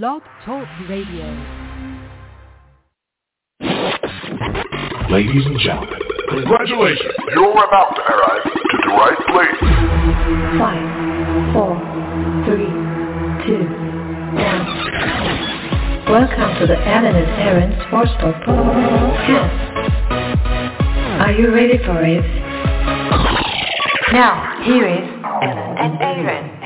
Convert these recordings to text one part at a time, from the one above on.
Blog Talk Radio. Ladies and gentlemen, congratulations. You're about to arrive to the right place. Five, four, three, two, one. Welcome to the Alan and Aaron Sportsbook Podcast. Are you ready for it? Now, here is Alan and Aaron.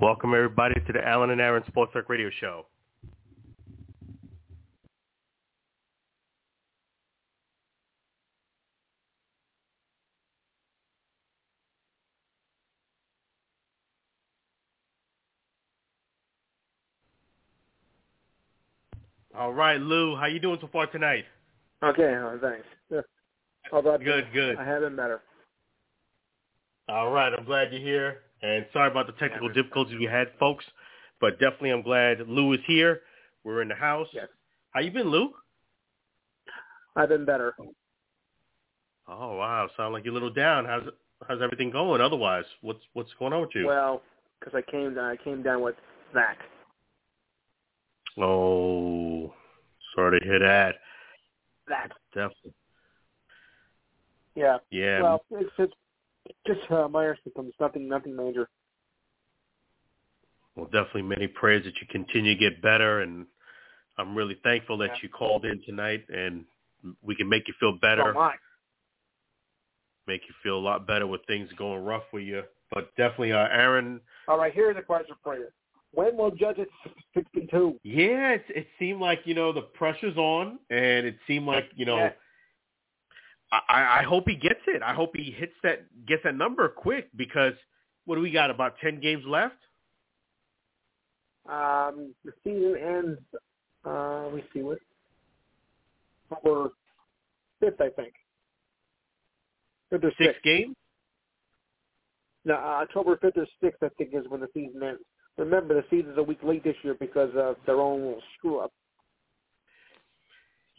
Welcome everybody to the Alan and Aaron Sports Talk Radio Show. All right, Lou, how you doing so far tonight? Okay, thanks. Yeah. How about Good, you? good. I have been better. All right, I'm glad you're here, and sorry about the technical difficulties we had, folks. But definitely, I'm glad Lou is here. We're in the house. Yes. How you been, Lou? I've been better. Oh wow, sound like you're a little down. How's how's everything going? Otherwise, what's what's going on with you? Well, because I came down, I came down with that. oh, sorry to hear that. That. Definitely. Yeah. Yeah. Well, it's it's just uh, minor symptoms. Nothing, nothing major. Well, definitely many prayers that you continue to get better, and I'm really thankful that Yeah. you called in tonight, and we can make you feel better, I. make you feel a lot better with things going rough with you. But definitely, uh, Aaron, All right. Here's a question for you. When will Judge at 62? yeah, it, it seemed like you know the pressure's on, and it seemed like you know. I, I hope he gets it. I hope he hits that, gets that number quick because what do we got? About ten games left. Um, the season ends. Uh, let me see what. October fifth, I think. Fifth or Six sixth. games. No, uh, October fifth or sixth, I think, is when the season ends. Remember, the season's a week late this year because of their own screw up.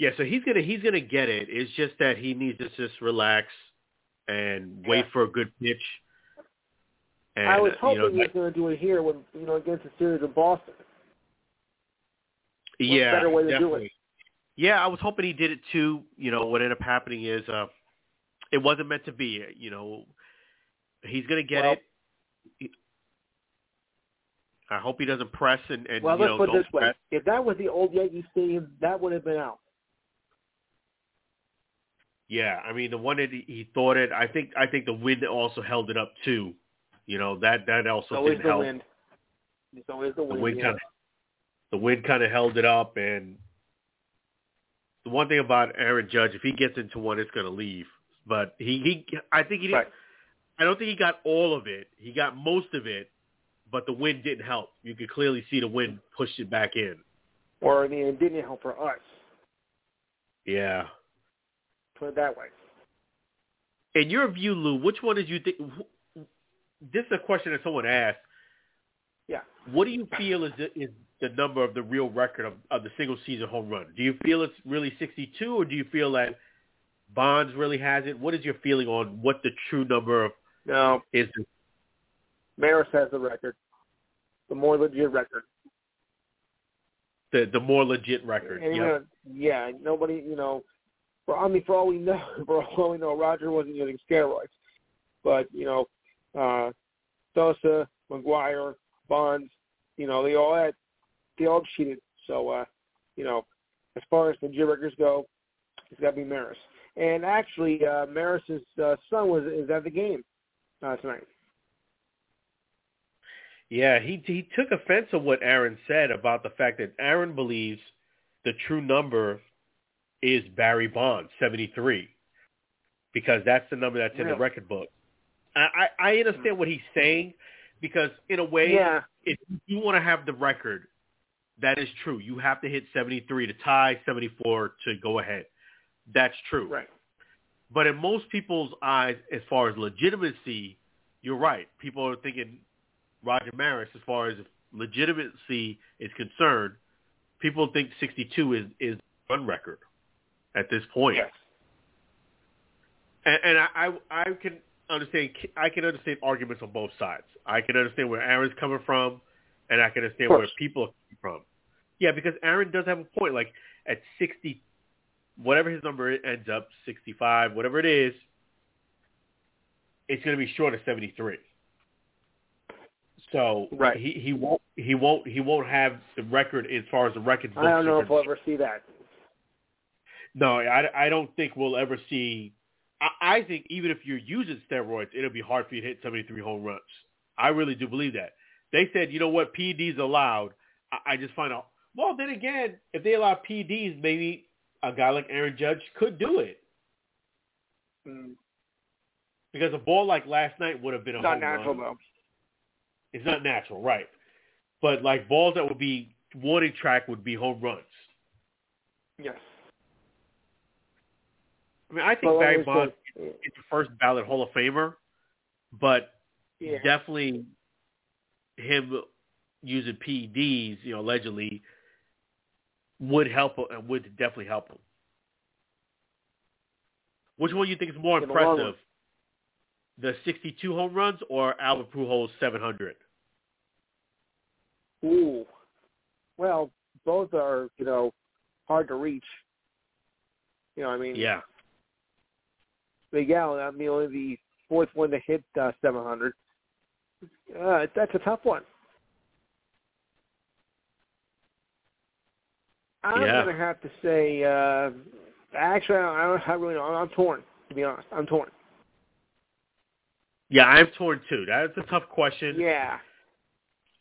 Yeah, so he's gonna he's gonna get it. It's just that he needs to just relax and wait Yeah. for a good pitch. And I was uh, hoping you know, he was to do it here when you know against the series of Boston. yeah, better way to do it? Yeah, I was hoping he did it too. You know, what ended up happening is uh it wasn't meant to be. You know, he's gonna get Well- it. I hope he doesn't press and, and well, you let's put it don't this way: if that was the old Yankee Stadium, that would have been out. Yeah, I mean the one that he, he thought it. I think I think the wind also held it up too. You know that that also So didn't the help. wind. So is the the wind. wind yeah. kind of the wind kind of held it up and the one thing about Aaron Judge if he gets into one it's going to leave but he he I think he did Right. I don't think he got all of it he got most of it but the wind didn't help you could clearly see the wind pushed it back in Or I mean, it didn't help for us. yeah Put it that way. in your view Lou which one did you think this is a question that someone asked Yeah. what do you feel is the, is the number of the real record of, of the single season home run? Do you feel it's really 62 or do you feel that Bonds really has it? What is your feeling on what the true number of No, is? Maris has the record, the more legit record. The the more legit record. And, Yep. uh, yeah, nobody, you know, for I mean, for all we know, for all we know, Roger wasn't using steroids, but you know, uh, Sosa, McGwire, Bonds, you know, they all had, they all cheated So, uh, you know, as far as the legit go, it's got to be Maris. And actually, uh, Maris's uh, son was is at the game uh, tonight. Yeah, he he took offense of what Aaron said about the fact that Aaron believes the true number is Barry Bonds, 73, because that's the number that's in Really? the record book. I, I understand what he's saying because in a way, Yeah. if you want to have the record, that is true. You have to hit 73 to tie, 74 to go ahead. That's true. Right. But in most people's eyes, as far as legitimacy, you're right. People are thinking Roger Maris, as far as legitimacy is concerned, people think 62 is is run record at this point. Yes. And, and I, I I can understand I can understand arguments on both sides. I can understand where Aaron's coming from, and I can understand where people are coming from. Yeah, because Aaron does have a point. Like at 60, whatever his number ends up, 65, whatever it is, it's going to be short of 73. So Right. he he won't he won't he won't have the record as far as the record. I don't know if we'll ever see that. No, I, I don't think we'll ever see. I, I think even if you're using steroids, it'll be hard for you to hit 73 home runs. I really do believe that. They said, you know what, PEDs allowed. I, I just find out. Well, then again, if they allow PEDs, maybe a guy like Aaron Judge could do it Mm. because a ball like last night would have been a It's not natural run. though. It's not natural, right? But like balls that would be warning track would be home runs. Yes. I mean, I think Well, Barry Bonds is the first ballot Hall of Famer, but Yeah. definitely him using PEDs, you know, allegedly would help and would definitely help him. Which one do you think is more impressive? The 62 home runs or Albert Pujols 700? Ooh. Well, both are, you know, hard to reach. You know, I mean, Yeah. Miguel, I mean, only the fourth one to hit uh, 700. Uh, that's a tough one. I'm Yeah. going to have to say, uh, actually, I don't, I really know. I'm torn, to be honest. I'm torn. Yeah, I'm torn too. That's a tough question. Yeah.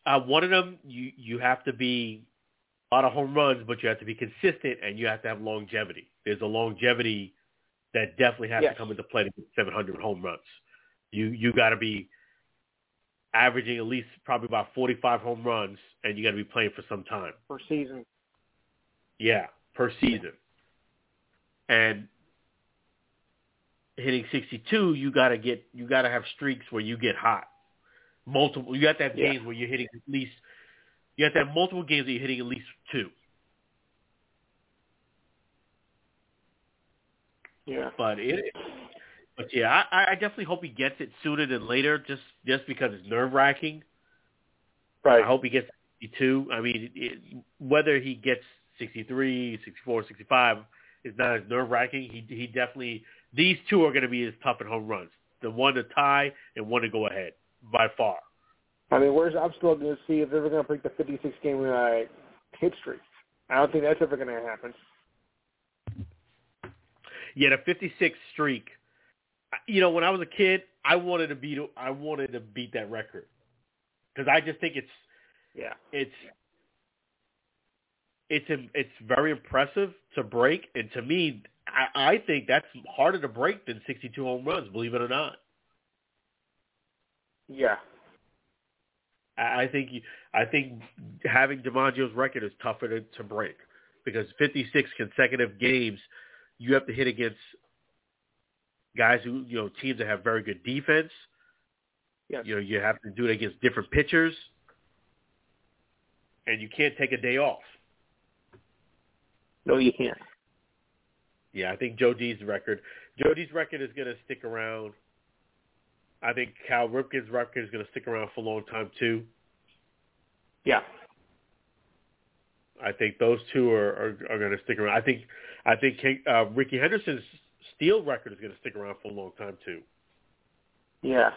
Uh, one of them, you you have to be a lot of home runs, but you have to be consistent and you have to have longevity. There's a longevity that definitely has Yes. to come into play to get 700 home runs. You you got to be averaging at least probably about 45 home runs, and you got to be playing for some time. For season. Yeah, per season. And hitting 62, you got to get you got to have streaks where you get hot. Multiple you got to have Yeah. games where you're hitting at least you have to have multiple games where you're hitting at least two. Yeah. But it but yeah, I, I definitely hope he gets it sooner than later just just because it's nerve wracking. Right. I hope he gets 62. I mean, it, whether he gets 63, 64, 65 is not as nerve wracking. He he definitely these two are going to be as tough in home runs. The one to tie and one to go ahead by far. I mean, where's I'm still going to see if they're ever going to break the 56 game uh, hit streak. I don't think that's ever going to happen. Yeah, the 56 streak. You know, when I was a kid, I wanted to beat I wanted to beat that record because I just think it's Yeah. it's it's it's very impressive to break, and to me, I, I think that's harder to break than 62 home runs. Believe it or not, Yeah. I, I think you, I think having DiMaggio's record is tougher to, to break because 56 consecutive games, you have to hit against guys who you know teams that have very good defense. Yes. You know, you have to do it against different pitchers, and you can't take a day off. No, you can't. Yeah, I think Joe D's record. Joe D's record is going to stick around. I think Cal Ripken's record is going to stick around for a long time too. Yeah. I think those two are are, are going to stick around. I think I think King, uh, Rickey Henderson's steal record is going to stick around for a long time too. Yeah.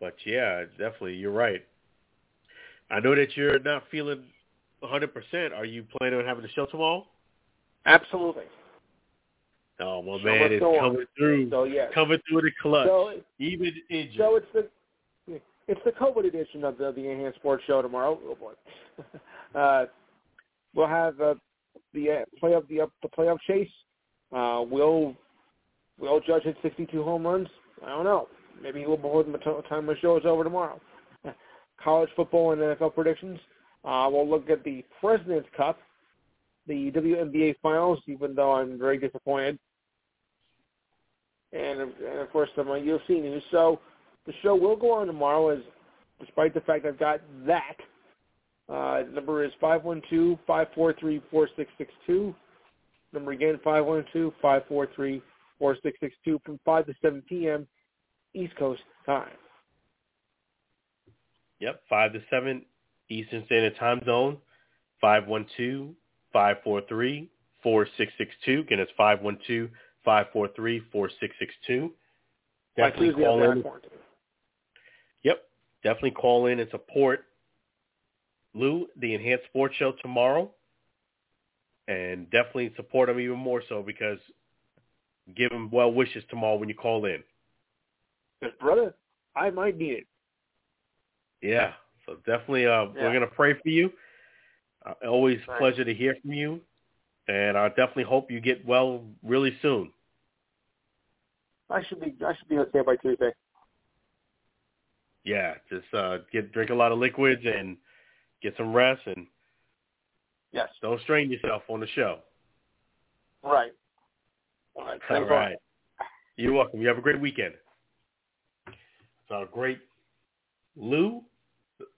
But yeah, definitely, you're right. I know that you're not feeling 100%. Are you planning on having the show tomorrow? Absolutely. Oh, my So man going coming on? through, So yes. coming through the clutch, So, even injured. so it's the it's the COVID edition of the, the Enhanced Sports Show tomorrow. Oh boy. uh, we'll have uh, the uh, playoff the, uh, the playoff chase. Uh, will will Judge hit 62 home runs? I don't know. Maybe he will before the time the show is over tomorrow. College football and NFL predictions. Uh, we'll look at the President's Cup, the WNBA Finals, even though I'm very disappointed, and, and of course some uh, UFC news. So the show will go on tomorrow, as despite the fact I've got that. Uh, the number is five one two five four three four six six two. Number again five one two five four three four six six two from five to seven p.m. East Coast time. Yep, 5 to 7 Eastern Standard Time Zone, 512-543-4662. Again, it's 512-543-4662. Definitely call in. Definitely call in and support Lou, the Enhanced Sports Show tomorrow. And definitely support him even more so because give him well wishes tomorrow when you call in. But brother, I might need it. Yeah. So definitely, uh, Yeah. we're gonna pray for you. Uh, always Right. pleasure to hear from you, and I definitely hope you get well really soon. I should be I should be okay by Tuesday. Yeah, just uh, get drink a lot of liquids and get some rest, and Yes. don't strain yourself on the show. Right. All right. All a right. You're welcome. You have a great weekend. So our great Lou,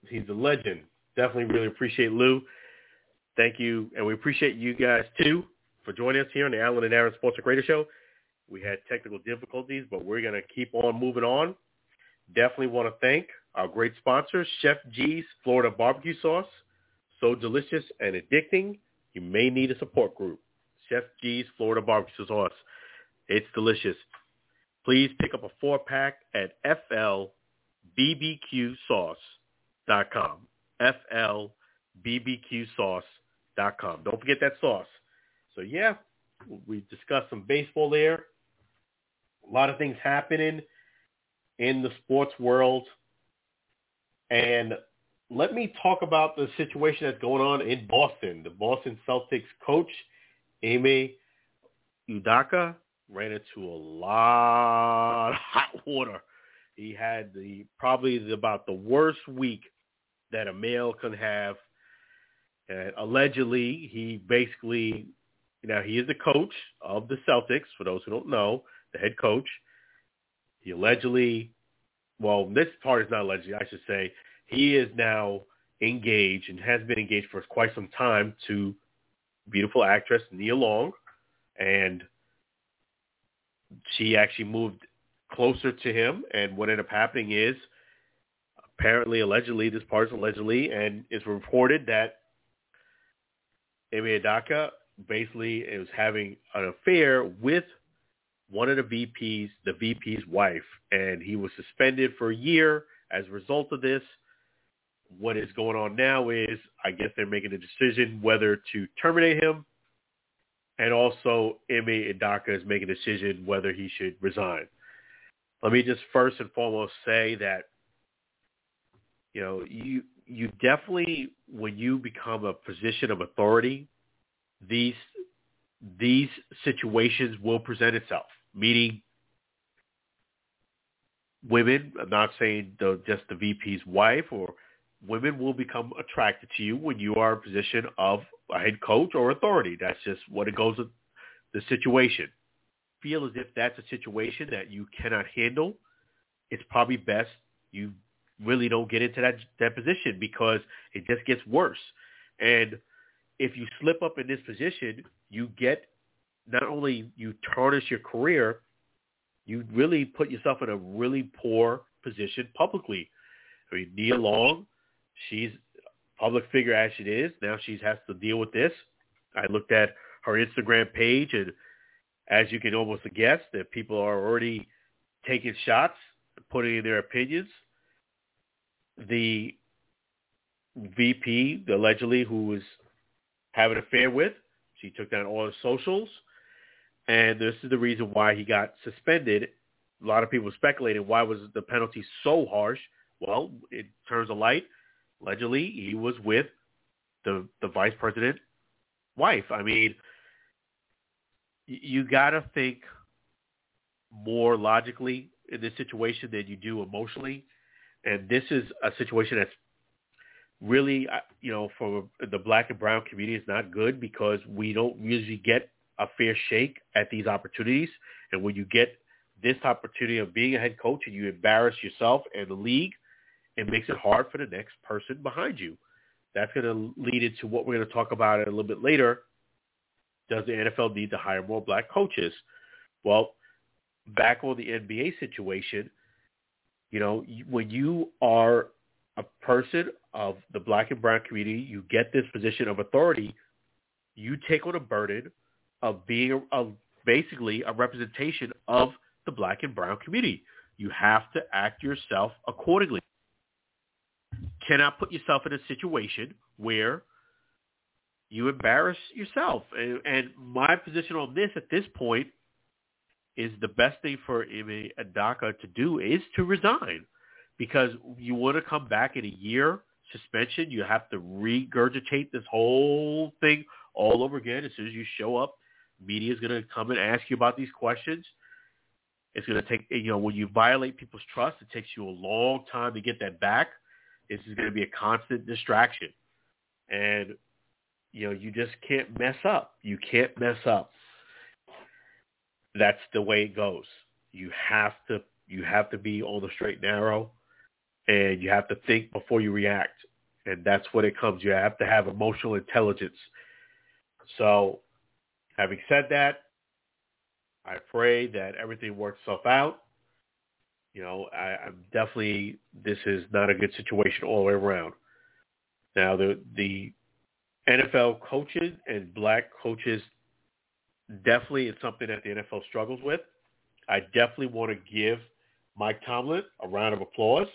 he's a legend. Definitely really appreciate Lou. Thank you, and we appreciate you guys too for joining us here on the Alan and Aaron Sports Radio Show. We had technical difficulties, but we're gonna keep on moving on. Definitely want to thank our great sponsors, Chef G's Florida Barbecue Sauce. So delicious and addicting, you may need a support group. Chef G's Florida Barbecue Sauce. It's delicious. Please pick up a four pack at flbbqsauce.com. flbbqsauce.com. Don't forget that sauce. So yeah, we discussed some baseball there. A lot of things happening in the sports world. And let me talk about the situation that's going on in Boston. The Boston Celtics coach, Ime Udoka, ran into a lot of hot water. He had the probably the, about the worst week that a male can have. And allegedly, he basically, you know, he is the coach of the Celtics. For those who don't know, the head coach. He allegedly, well, this part is not allegedly, I should say. He is now engaged and has been engaged for quite some time to beautiful actress Nia Long, and she actually moved closer to him. And what ended up happening is, apparently, allegedly, this part is allegedly, and it's reported that Ime Udoka basically is having an affair with one of the VPs, the VP's wife, and he was suspended for a year as a result of this. What is going on now is, I guess they're making a decision whether to terminate him, and also Ime Udoka is making a decision whether he should resign. Let me just first and foremost say that, you know, you you definitely when you become a position of authority, these these situations will present itself. Meaning, women. I'm not saying the, just the VP's wife or women will become attracted to you when you are in a position of a head coach or authority. That's just what it goes with the situation. Feel as if that's a situation that you cannot handle. It's probably best you really don't get into that that position because it just gets worse. And if you slip up in this position, you get not only you tarnish your career, you really put yourself in a really poor position publicly. I mean, Nia Long, she's a public figure as she is. Now she has to deal with this. I looked at her Instagram page, and as you can almost guess, that people are already taking shots, putting in their opinions. The VP, allegedly, who was having an affair with. She took down all her socials. And this is the reason why he got suspended. A lot of people speculated why was the penalty so harsh. Well, it turns a light. Allegedly, he was with the the vice president wife. I mean, you got to think more logically in this situation than you do emotionally. And this is a situation that's really, uh, you know, for the black and brown community is not good because we don't usually get a fair shake at these opportunities. And when you get this opportunity of being a head coach and you embarrass yourself and the league, it makes it hard for the next person behind you. That's going to lead into what we're going to talk about a little bit later. Does the NFL need to hire more black coaches? Well, back on the NBA situation, you know, when you are a person of the black and brown community, you get this position of authority, you take on a burden of being a, basically a representation of the black and brown community. You have to act yourself accordingly. Cannot put yourself in a situation where you embarrass yourself. And, and my position on this at this point is the best thing for Ime Udoka to do is to resign because you want to come back in a year suspension. You have to regurgitate this whole thing all over again. As soon as you show up, media is going to come and ask you about these questions. It's going to take, you know, when you violate people's trust, it takes you a long time to get that back. This is going to be a constant distraction. And, you know, you just can't mess up. You can't mess up that's the way it goes. You have to you have to be on the straight and narrow, and you have to think before you react, and that's what it comes. You have to have emotional intelligence. So, having said that, I pray that everything works itself out. You know, I, I'm definitely this is not a good situation all the way around. Now, the the NFL coaches and black coaches definitely is something that the NFL struggles with. I definitely want to give Mike Tomlin a round of applause.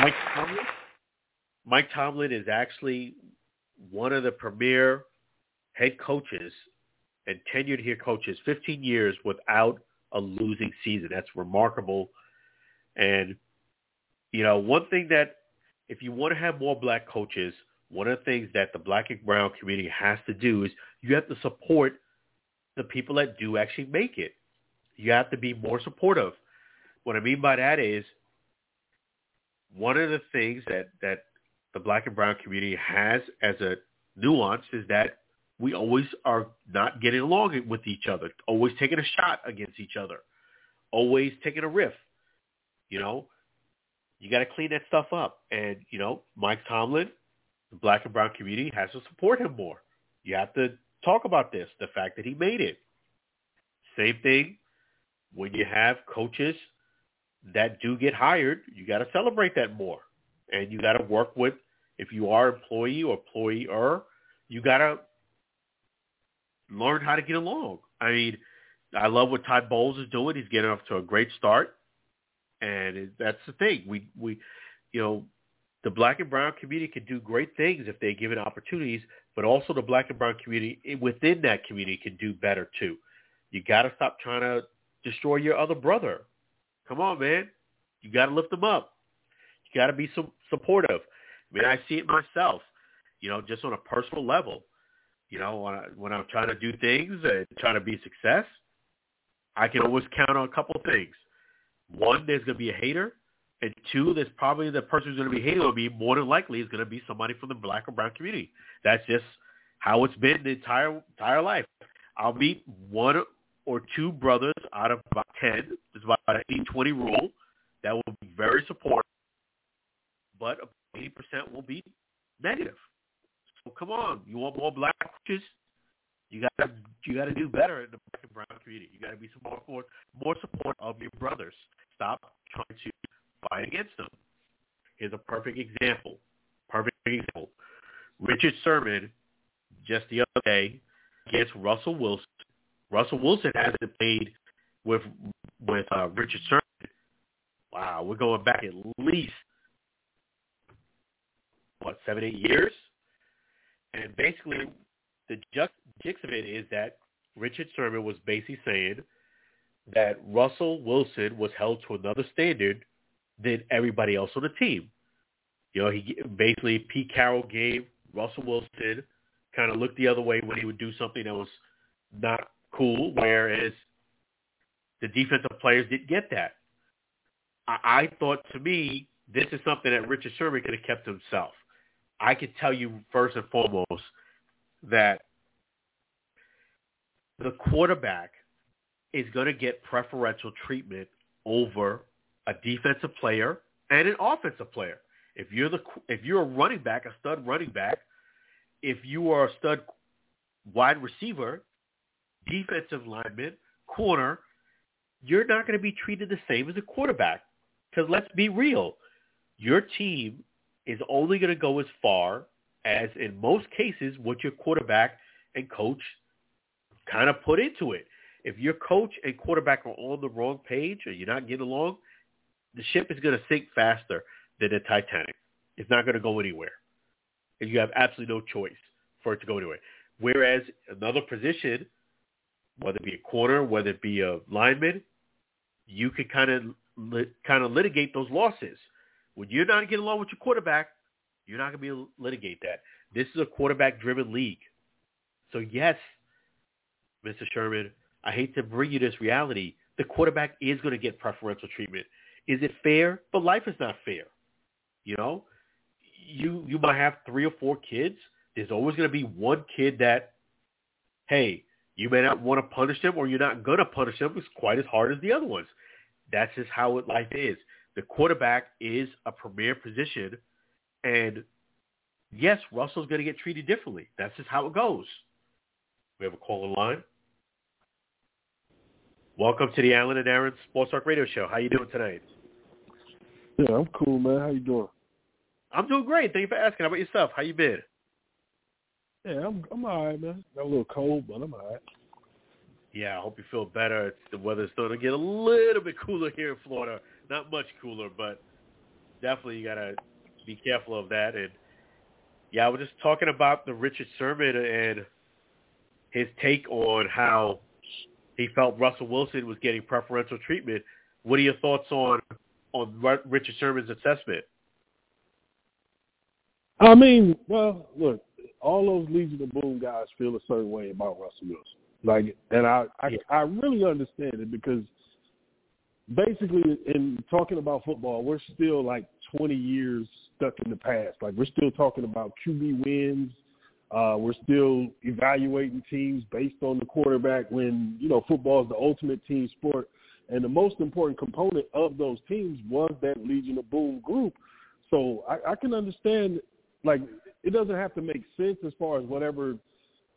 Mike Tomlin, Mike Tomlin is actually one of the premier head coaches and tenured here coaches, 15 years without a losing season. That's remarkable. And you know, one thing that if you want to have more black coaches, one of the things that the black and brown community has to do is you have to support the people that do actually make it. You have to be more supportive. What I mean by that is one of the things that, that the black and brown community has as a nuance is that we always are not getting along with each other, always taking a shot against each other, always taking a riff. You know, you got to clean that stuff up. And, you know, Mike Tomlin, the black and brown community has to support him more. You have to talk about this, the fact that he made it. Same thing when you have coaches that do get hired, you got to celebrate that more. And you got to work with, if you are employee or employer, you got to learn how to get along. I mean, I love what Todd Bowles is doing. He's getting off to a great start and it, that's the thing. We we you know the black and brown community can do great things if they're given opportunities, but also the black and brown community within that community can do better too. You got to stop trying to destroy your other brother. Come on, man. You got to lift them up. You got to be some supportive. I mean, I see it myself. You know, just on a personal level. You know, when, I, when I'm trying to do things and trying to be success, I can always count on a couple of things one, there's going to be a hater, and two, there's probably the person who's going to be hated will be more than likely is going to be somebody from the black or brown community. That's just how it's been the entire entire life. I'll meet one or two brothers out of about ten. It's about an 80-20 rule that will be very supportive, but 80% will be negative. So come on, you want more black coaches? You got to you got to do better in the black and brown community. You got to be some more more support of your brothers. Stop trying to fight against them. Here's a perfect example. Perfect example. Richard Sherman just the other day against Russell Wilson Russell Wilson hasn't played with with uh, Richard Sherman. Wow, we're going back at least what seven, eight years, and basically the gist of it is that Richard Sherman was basically saying that Russell Wilson was held to another standard than everybody else on the team. You know, he basically Pete Carroll gave Russell Wilson kind of looked the other way when he would do something that was not cool, whereas the defensive players didn't get that. I, I thought to me, this is something that Richard Sherman could have kept himself. I can tell you first and foremost that the quarterback is going to get preferential treatment over a defensive player and an offensive player. If you're the if you're a running back, a stud running back, if you are a stud wide receiver, defensive lineman, corner, you're not going to be treated the same as a quarterback. Because let's be real, your team is only going to go as far as, in most cases, what your quarterback and coach kind of put into it. If your coach and quarterback are on the wrong page or you're not getting along, the ship is going to sink faster than the Titanic. It's not going to go anywhere. And you have absolutely no choice for it to go anywhere. Whereas another position, whether it be a corner, whether it be a lineman, you can kind of kind of litigate those losses. When you're not getting along with your quarterback, you're not going to be able to litigate that. This is a quarterback-driven league. So yes, Mr. Sherman, I hate to bring you this reality. The quarterback is going to get preferential treatment. Is it fair? But life is not fair. You know, you you might have three or four kids. There's always going to be one kid that, hey, you may not want to punish them or you're not going to punish them quite as hard as the other ones. That's just how life is. The quarterback is a premier position, and yes, Russell's going to get treated differently. That's just how it goes. We have a call in line. Welcome to the Alan and Aaron Sports Talk Radio Show. How you doing tonight? Yeah, I'm cool, man. How you doing? I'm doing great. Thank you for asking. How about yourself? How you been? Yeah, I'm I'm all right, man. Got a little cold, but I'm all right. Yeah, I hope you feel better. The weather's starting to get a little bit cooler here in Florida. Not much cooler, but definitely you gotta be careful of that. And yeah, I was just talking about the Richard Sherman and his take on how he felt Russell Wilson was getting preferential treatment. What are your thoughts on on Richard Sherman's assessment? I mean, well, look, all those Legion of Boom guys feel a certain way about Russell Wilson. Like, and I, I, yeah. I really understand it because basically, in talking about football, we're still like 20 years stuck in the past. Like, we're still talking about QB wins. Uh, we're still evaluating teams based on the quarterback when, you know, football is the ultimate team sport. And the most important component of those teams was that Legion of Boom group. So I, I can understand, like, it doesn't have to make sense as far as whatever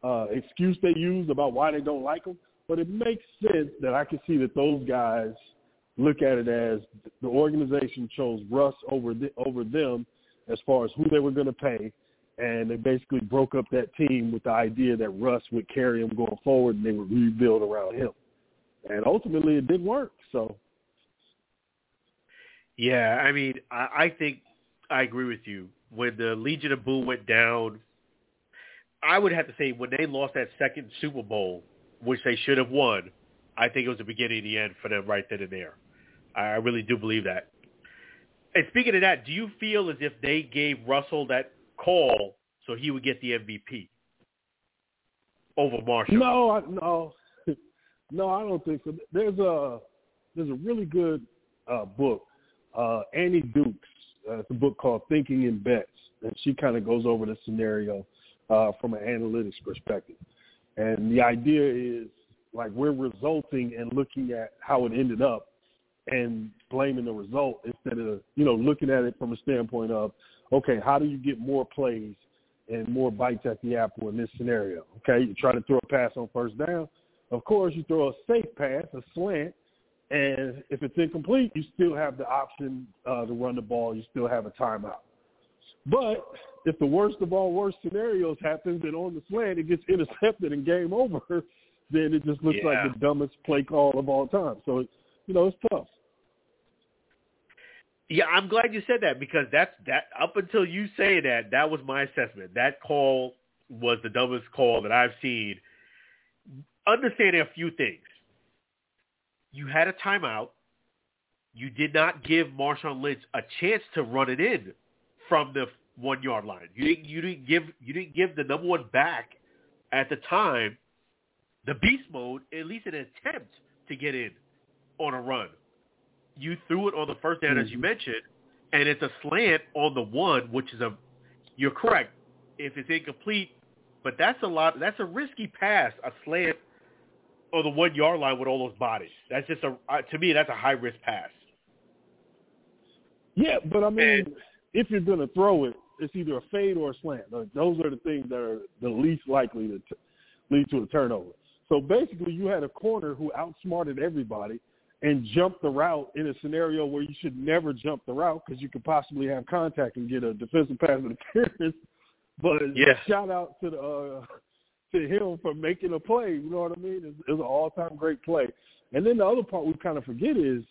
uh, excuse they use about why they don't like them, but it makes sense that I can see that those guys look at it as the organization chose Russ over the, over them as far as who they were going to pay, and they basically broke up that team with the idea that Russ would carry them going forward, and they would rebuild around him. And ultimately, it did work. So, yeah, I mean, I, I think I agree with you when the Legion of Boom went down, I would have to say when they lost that second Super Bowl, which they should have won, I think it was the beginning of the end for them right then and there. I really do believe that. And speaking of that, do you feel as if they gave Russell that call so he would get the MVP over Marshall? No, I, no, no, I don't think so. There's a there's a really good uh, book, uh, Annie Duke's uh, it's a book called Thinking in Bets, and she kind of goes over the scenario uh, from an analytics perspective. And the idea is like we're resulting and looking at how it ended up and blaming the result instead of you know looking at it from a standpoint of okay, how do you get more plays and more bites at the apple in this scenario? Okay, you try to throw a pass on first down. Of course, you throw a safe pass, a slant, and if it's incomplete, you still have the option uh, to run the ball. You still have a timeout. But if the worst of all worst scenarios happens and on the slant it gets intercepted and game over, then it just looks Yeah. like the dumbest play call of all time. So, you know, it's tough. Yeah, I'm glad you said that because that's that. Up until you say that, that was my assessment. That call was the dumbest call that I've seen. Understanding a few things. You had a timeout. You did not give Marshawn Lynch a chance to run it in from the one yard line. You didn't. You didn't give. You didn't give the number one back at the time the beast mode at least an attempt to get in on a run you threw it on the first down, as you mm-hmm. mentioned, and it's a slant on the one, which is a. You're correct. If it's incomplete, but that's a lot. That's a risky pass, a slant on the one yard line with all those bodies. That's just a. Uh, to me, that's a high risk pass. Yeah, but I mean, if you're going to throw it, it's either a fade or a slant. Those are the things that are the least likely to t- lead to a turnover. So basically, you had a corner who outsmarted everybody and jumped the route in a scenario where you should never jump the route because you could possibly have contact and get a defensive pass interference. But Yeah. shout out to the uh, to him for making a play. You know what I mean? It's, it's an all time great play. And then the other part we kind of forget is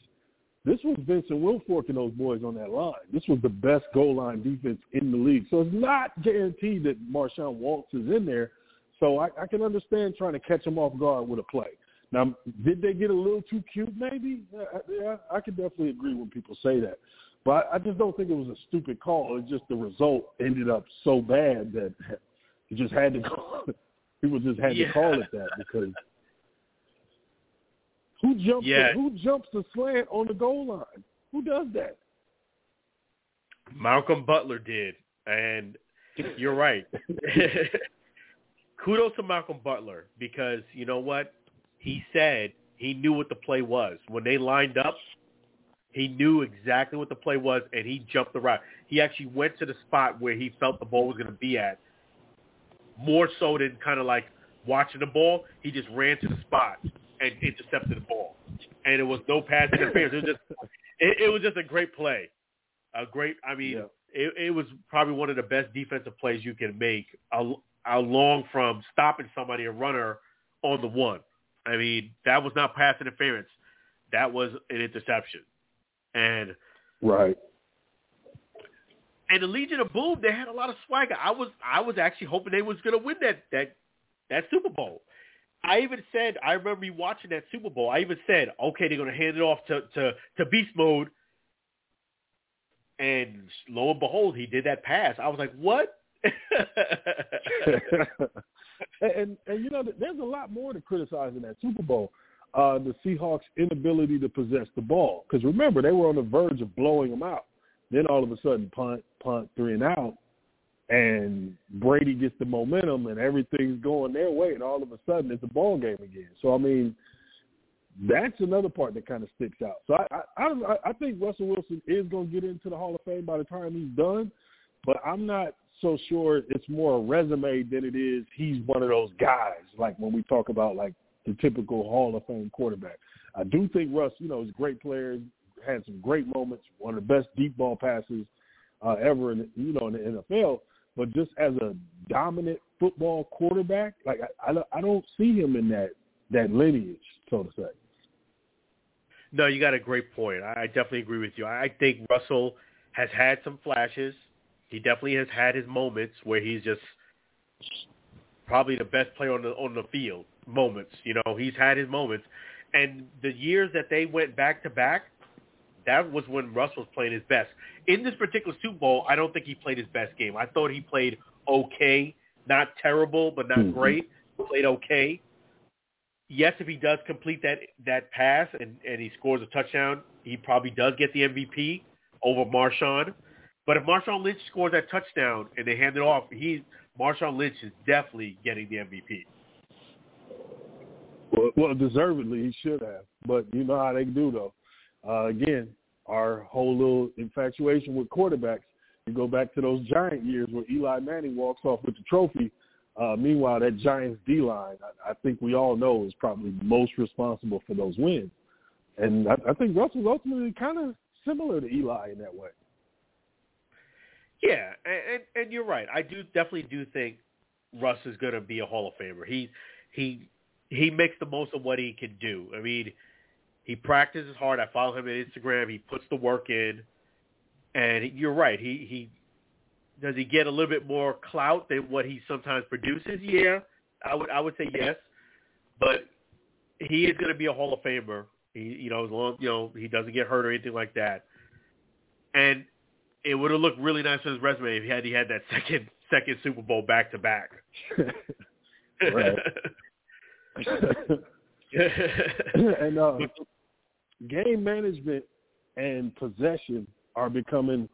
this was Vincent Wilfork and those boys on that line. This was the best goal line defense in the league. So it's not guaranteed that Marshawn Waltz is in there. So I, I can understand trying to catch him off guard with a play. Now, did they get a little too cute? Maybe. Yeah, I could definitely agree when people say that. But I just don't think it was a stupid call. It's just the result ended up so bad that you just had to call. People just had Yeah. to call it that because who jumps? Yeah. Who jumps the slant on the goal line? Who does that? Malcolm Butler did, and you're right. Kudos to Malcolm Butler because you know what he said. He knew what the play was when they lined up. He knew exactly what the play was, and he jumped the route. He actually went to the spot where he felt the ball was going to be at. More so than kind of like watching the ball, he just ran to the spot and intercepted the ball, and it was no pass interference. It was just, it, it was just a great play, a great. I mean, Yeah. it, it was probably one of the best defensive plays you can make, al- along from stopping somebody, a runner, on the one. I mean, that was not pass interference. That was an interception. And Right. And the Legion of Boom, they had a lot of swagger. I was I was actually hoping they was going to win that that that Super Bowl. I even said I remember me watching that Super Bowl. I even said, okay, they're going to hand it off to to to Beast Mode. And lo and behold, he did that pass. I was like, what? and, and and you know, there's a lot more to criticize in that Super Bowl. Uh, the Seahawks' inability to possess the ball, because remember they were on the verge of blowing them out. Then all of a sudden, punt, punt, three and out, and Brady gets the momentum, and everything's going their way, and all of a sudden it's a ball game again. So I mean, that's another part that kind of sticks out. So I I, I, think Russell Wilson is going to get into the Hall of Fame by the time he's done, but I'm not so sure it's more a resume than it is he's one of those guys. Like when we talk about like the typical Hall of Fame quarterback, I do think Russ, you know, is a great player, had some great moments, one of the best deep ball passes uh, ever in you know in the NFL. But just as a dominant football quarterback, like I, I, don't- I don't see him in that that lineage, so to say. No, you got a great point. I definitely agree with you. I think Russell has had some flashes. He definitely has had his moments where he's just probably the best player on the on the field. Moments, you know, he's had his moments, and the years that they went back to back, that was when Russ was playing his best. In this particular Super Bowl, I don't think he played his best game. I thought he played okay, not terrible, but not Mhm. great. Played okay yes, if he does complete that that pass and, and he scores a touchdown, he probably does get the MVP over Marshawn. But if Marshawn Lynch scores that touchdown and they hand it off, he Marshawn Lynch is definitely getting the MVP. Well, well, deservedly he should have, but you know how they do though. Uh, again, our whole little infatuation with quarterbacks. You go back to those Giant years where Eli Manning walks off with the trophy. Uh, meanwhile, that Giants D line, I, I think we all know, is probably most responsible for those wins. And I, I think Russell's ultimately kind of similar to Eli in that way. Yeah, and, and you're right. I do definitely do think Russ is going to be a Hall of Famer. He he he makes the most of what he can do. I mean, he practices hard. I follow him on Instagram. He puts the work in, and you're right. He he does he get a little bit more clout than what he sometimes produces? Yeah, I would I would say yes, but he is going to be a Hall of Famer. He you know as long you know he doesn't get hurt or anything like that, and it would have looked really nice on his resume if he had he had that second second Super Bowl back to back. and uh, game management and possession are becoming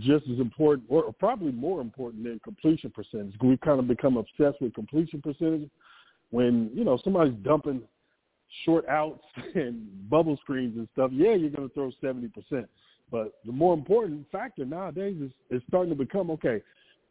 just as important, or probably more important than completion percentage. We've kind of become obsessed with completion percentage. When you know somebody's dumping short outs and bubble screens and stuff, yeah, you're going to throw seventy percent. But the more important factor nowadays is, is starting to become okay.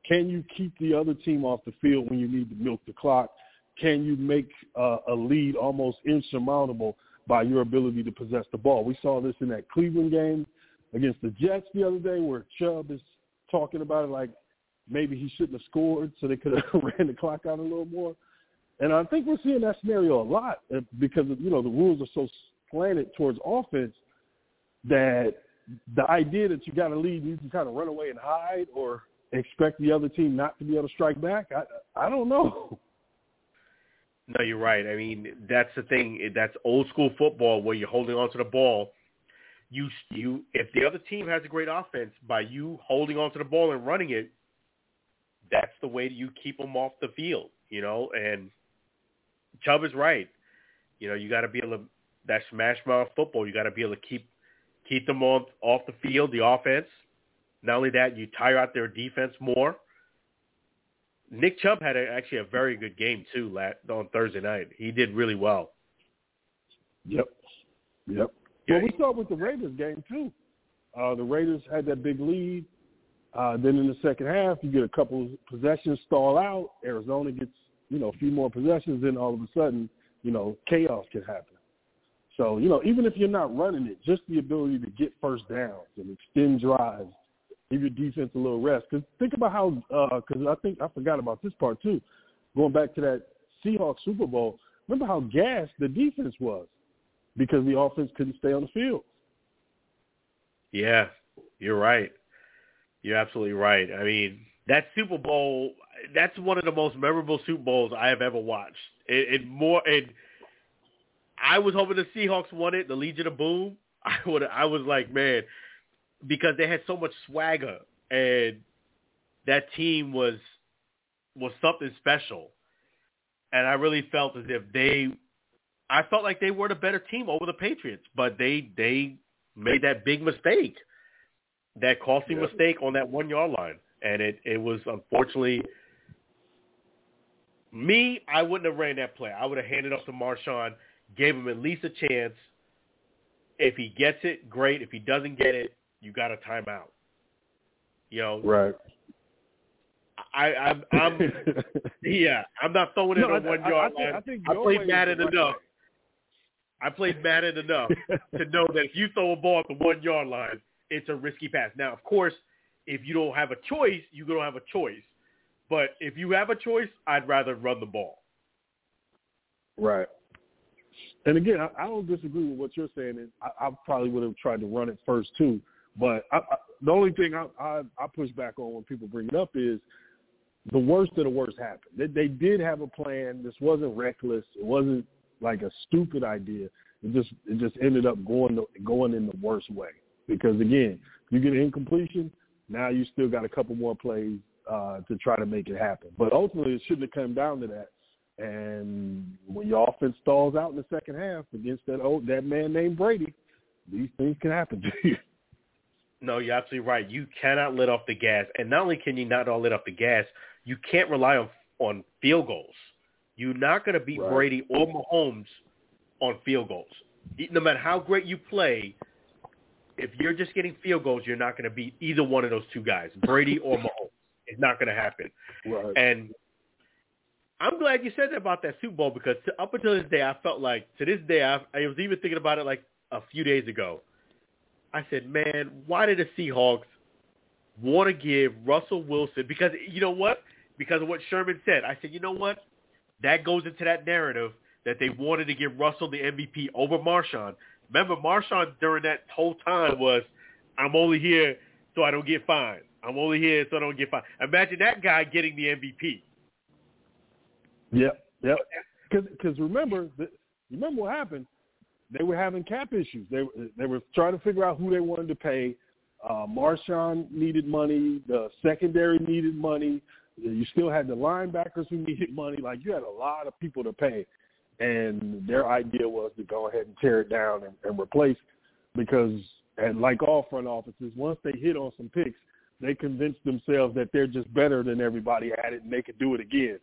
Can you keep the other team off the field when you need to milk the clock? Can you make uh, a lead almost insurmountable by your ability to possess the ball? We saw this in that Cleveland game against the Jets the other day where Chubb is talking about it like maybe he shouldn't have scored so they could have ran the clock out a little more. And I think we're seeing that scenario a lot uh, because, you know, the rules are so slanted towards offense that the idea that you got to lead, you can kind of run away and hide or expect the other team not to be able to strike back. I I don't know. No, you're right. I mean, that's the thing. That's old school football where you're holding on to the ball you you if the other team has a great offense by you holding onto the ball and running it, that's the way you keep them off the field. You know, and Chubb is right. You know, you got to be able to that smash mouth football. You got to be able to keep keep them off off the field, the offense. Not only that, you tire out their defense more. Nick Chubb had a, actually a very good game too last, on Thursday night. He did really well. Yep. Yep. Well, we saw it with the Raiders game too. Uh, the Raiders had that big lead. Uh, then in the second half, you get a couple of possessions stall out. Arizona gets you know a few more possessions. Then all of a sudden, you know, chaos can happen. So you know, even if you're not running it, just the ability to get first downs and extend drives, give your defense a little rest. Because think about how, because uh, I think I forgot about this part too. Going back to that Seahawks Super Bowl, remember how gassed the defense was because the offense couldn't stay on the field. Yeah, you're right. You're absolutely right. I mean, that Super Bowl, that's one of the most memorable Super Bowls I have ever watched. It, it more, and I was hoping the Seahawks won it, the Legion of Boom. I would, I was like, man, because they had so much swagger, and that team was was something special. And I really felt as if they I felt like they were the better team over the Patriots, but they they made that big mistake, that costly yeah. mistake on that one yard line, and it it was unfortunately me. I wouldn't have ran that play. I would have handed off to Marshawn, gave him at least a chance. If he gets it, great. If he doesn't get it, you got a timeout. You know, right. I, I'm, I'm, yeah, I'm not throwing it no, on I, one yard I, line. I, think I played Madden enough. I played Madden enough to know that if you throw a ball at the one yard line, it's a risky pass. Now, of course, if you don't have a choice, you don't have a choice. But if you have a choice, I'd rather run the ball. Right. And again, I, I don't disagree with what you're saying. And I, I probably would have tried to run it first too. But I, I, the only thing I, I, I push back on when people bring it up is the worst of the worst happened. They, they did have a plan. This wasn't reckless. It wasn't like a stupid idea. It just it just ended up going going in the worst way because again, you get an incompletion. Now you still got a couple more plays uh, to try to make it happen. But ultimately, it shouldn't have come down to that. And when your offense stalls out in the second half against that old that man named Brady, these things can happen to you. No, you're absolutely right. You cannot let off the gas, and not only can you not all let off the gas, you can't rely on on field goals. You're not going to beat right. Brady or Mahomes on field goals. No matter how great you play, if you're just getting field goals, you're not going to beat either one of those two guys, Brady or Mahomes. It's not going to happen. Right. And I'm glad you said that about that Super Bowl because to, up until this day, I felt like to this day, I, I was even thinking about it like a few days ago. I said, man, why did the Seahawks want to give Russell Wilson? Because you know what? Because of what Sherman said. I said, you know what? that goes into that narrative that they wanted to give Russell the MVP over Marshawn. Remember, Marshawn during that whole time was, I'm only here so I don't get fined. I'm only here so I don't get fined. Imagine that guy getting the MVP. Yep, yep. Because remember, remember what happened? They were having cap issues. They they were trying to figure out who they wanted to pay. Uh, Marshawn needed money. The secondary needed money. You still had the linebackers who needed money. Like you had a lot of people to pay, and their idea was to go ahead and tear it down and, and replace because, and like all front offices, once they hit on some picks, they convince themselves that they're just better than everybody at it and they could do it again.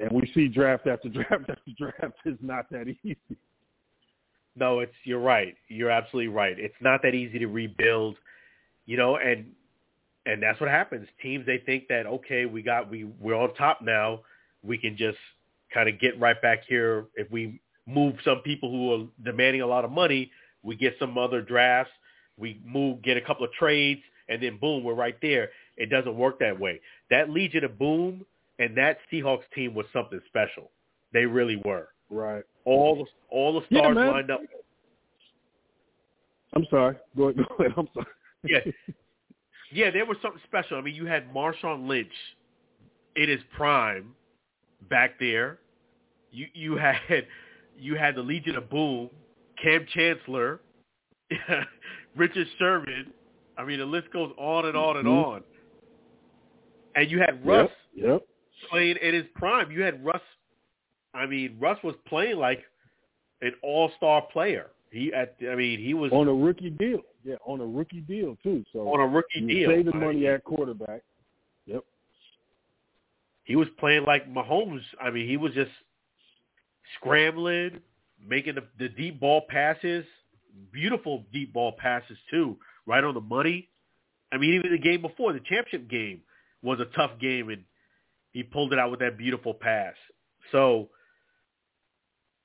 And we see draft after draft after draft is not that easy. No, it's you're right. You're absolutely right. It's not that easy to rebuild, you know, and and that's what happens. Teams they think that okay, we got we we're on top now. We can just kind of get right back here if we move some people who are demanding a lot of money. We get some other drafts. We move, get a couple of trades, and then boom, we're right there. It doesn't work that way. That Legion of Boom and that Seahawks team was something special. They really were. Right. All the all the stars yeah, lined up. I'm sorry. Go ahead. Go ahead. I'm sorry. Yeah. Yeah, there was something special. I mean, you had Marshawn Lynch in his prime back there. You you had you had the Legion of Boom, Kam Chancellor, Richard Sherman. I mean, the list goes on and on and mm-hmm. on. And you had Russ yep, yep. playing in his prime. You had Russ. I mean, Russ was playing like an all-star player. He at I mean, he was on a rookie deal. Yeah, on a rookie deal too. So on a rookie deal, saving money at quarterback. Yep. He was playing like Mahomes. I mean, he was just scrambling, making the, the deep ball passes, beautiful deep ball passes too, right on the money. I mean, even the game before the championship game was a tough game, and he pulled it out with that beautiful pass. So,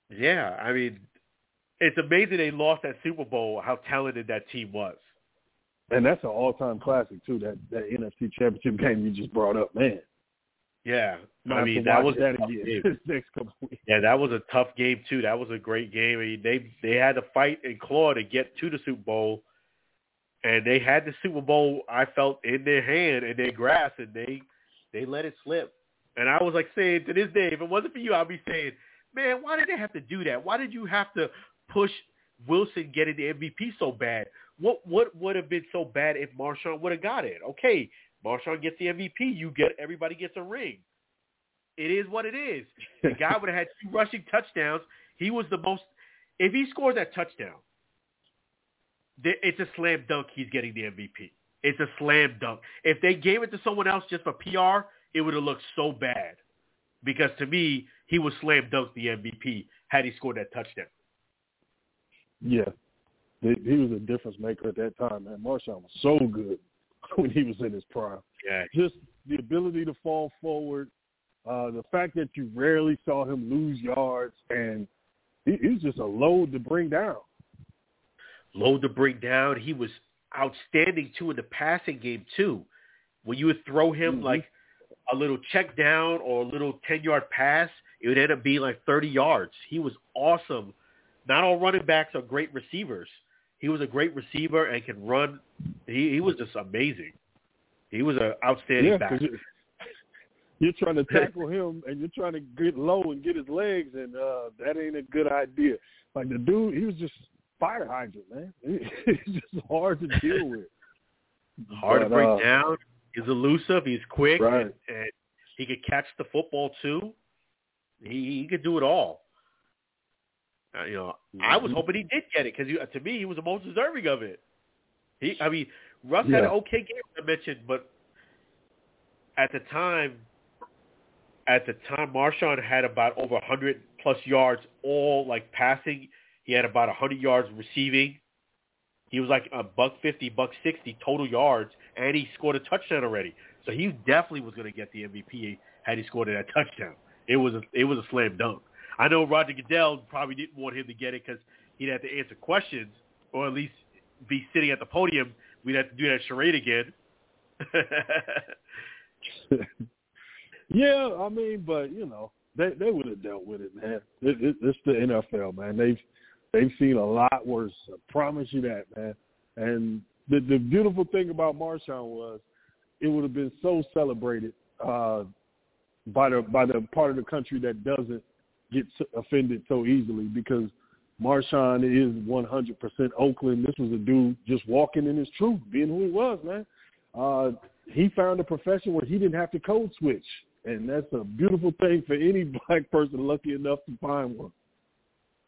yeah, I mean, it's amazing they lost that Super Bowl. How talented that team was. And that's an all-time classic too. That that NFC Championship game you just brought up, man. Yeah, I mean that was that again. next couple weeks. Yeah, that was a tough game too. That was a great game. I mean, they they had to fight and claw to get to the Super Bowl, and they had the Super Bowl. I felt in their hand and their grasp, and they they let it slip. And I was like saying to this day, if it wasn't for you, I'd be saying, man, why did they have to do that? Why did you have to push Wilson getting the MVP so bad? What what would have been so bad if Marshawn would have got it? Okay, Marshawn gets the MVP. You get everybody gets a ring. It is what it is. The guy would have had two rushing touchdowns. He was the most. If he scores that touchdown, it's a slam dunk. He's getting the MVP. It's a slam dunk. If they gave it to someone else just for PR, it would have looked so bad. Because to me, he was slam dunk the MVP had he scored that touchdown. Yeah, he was a difference maker at that time. Man, Marshawn was so good when he was in his prime. Yeah, just the ability to fall forward, uh, the fact that you rarely saw him lose yards, and he, he was just a load to bring down. Load to bring down. He was outstanding too in the passing game too. When you would throw him mm-hmm. like a little check down or a little ten yard pass, it would end up being like thirty yards. He was awesome. Not all running backs are great receivers. He was a great receiver and can run. He he was just amazing. He was an outstanding yeah, back. You're, you're trying to tackle him and you're trying to get low and get his legs, and uh that ain't a good idea. Like the dude, he was just fire hydrant, man. He's just hard to deal with. Hard but, to bring uh, down. He's elusive. He's quick, right. and, and he could catch the football too. He he could do it all. Uh, you know, I was Mhm. hoping he did get it because to me he was the most deserving of it. He, I mean, Russ Yeah. had an okay game I mentioned, but at the time, at the time, Marshawn had about over 100 plus yards, all like passing. He had about 100 yards receiving. He was like a buck 50, buck 60 total yards, and he scored a touchdown already. So he definitely was going to get the MVP had he scored that touchdown. It was a, it was a slam dunk. I know Roger Goodell probably didn't want him to get it because he'd have to answer questions, or at least be sitting at the podium. We'd have to do that charade again. yeah, I mean, but you know, they they would have dealt with it, man. It, it, it's the NFL, man. They've they've seen a lot worse. I promise you that, man. And the the beautiful thing about Marshawn was it would have been so celebrated uh, by the by the part of the country that doesn't get offended so easily because Marshawn is 100% Oakland. This was a dude just walking in his truth, being who he was, man. Uh, he found a profession where he didn't have to code switch, and that's a beautiful thing for any black person lucky enough to find one.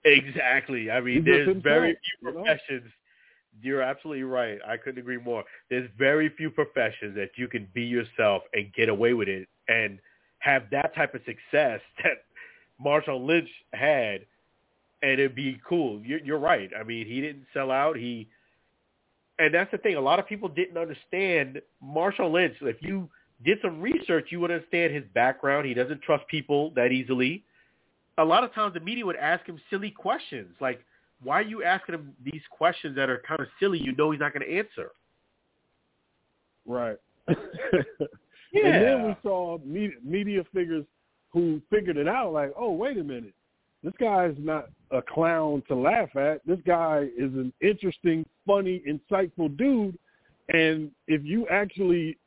Exactly. I mean, there's very few professions. You're absolutely right. I couldn't agree more. There's very few professions that you can be yourself and get away with it and have that type of success that Marshawn Lynch had, and it'd be cool. You're, you're right. I mean, he didn't sell out. He, and that's the thing. A lot of people didn't understand Marshawn Lynch. If you did some research, you would understand his background. He doesn't trust people that easily. A lot of times, the media would ask him silly questions, like, "Why are you asking him these questions that are kind of silly? You know he's not going to answer." Right. yeah. And then we saw media, media figures who figured it out like, oh, wait a minute. This guy is not a clown to laugh at. This guy is an interesting, funny, insightful dude. And if you actually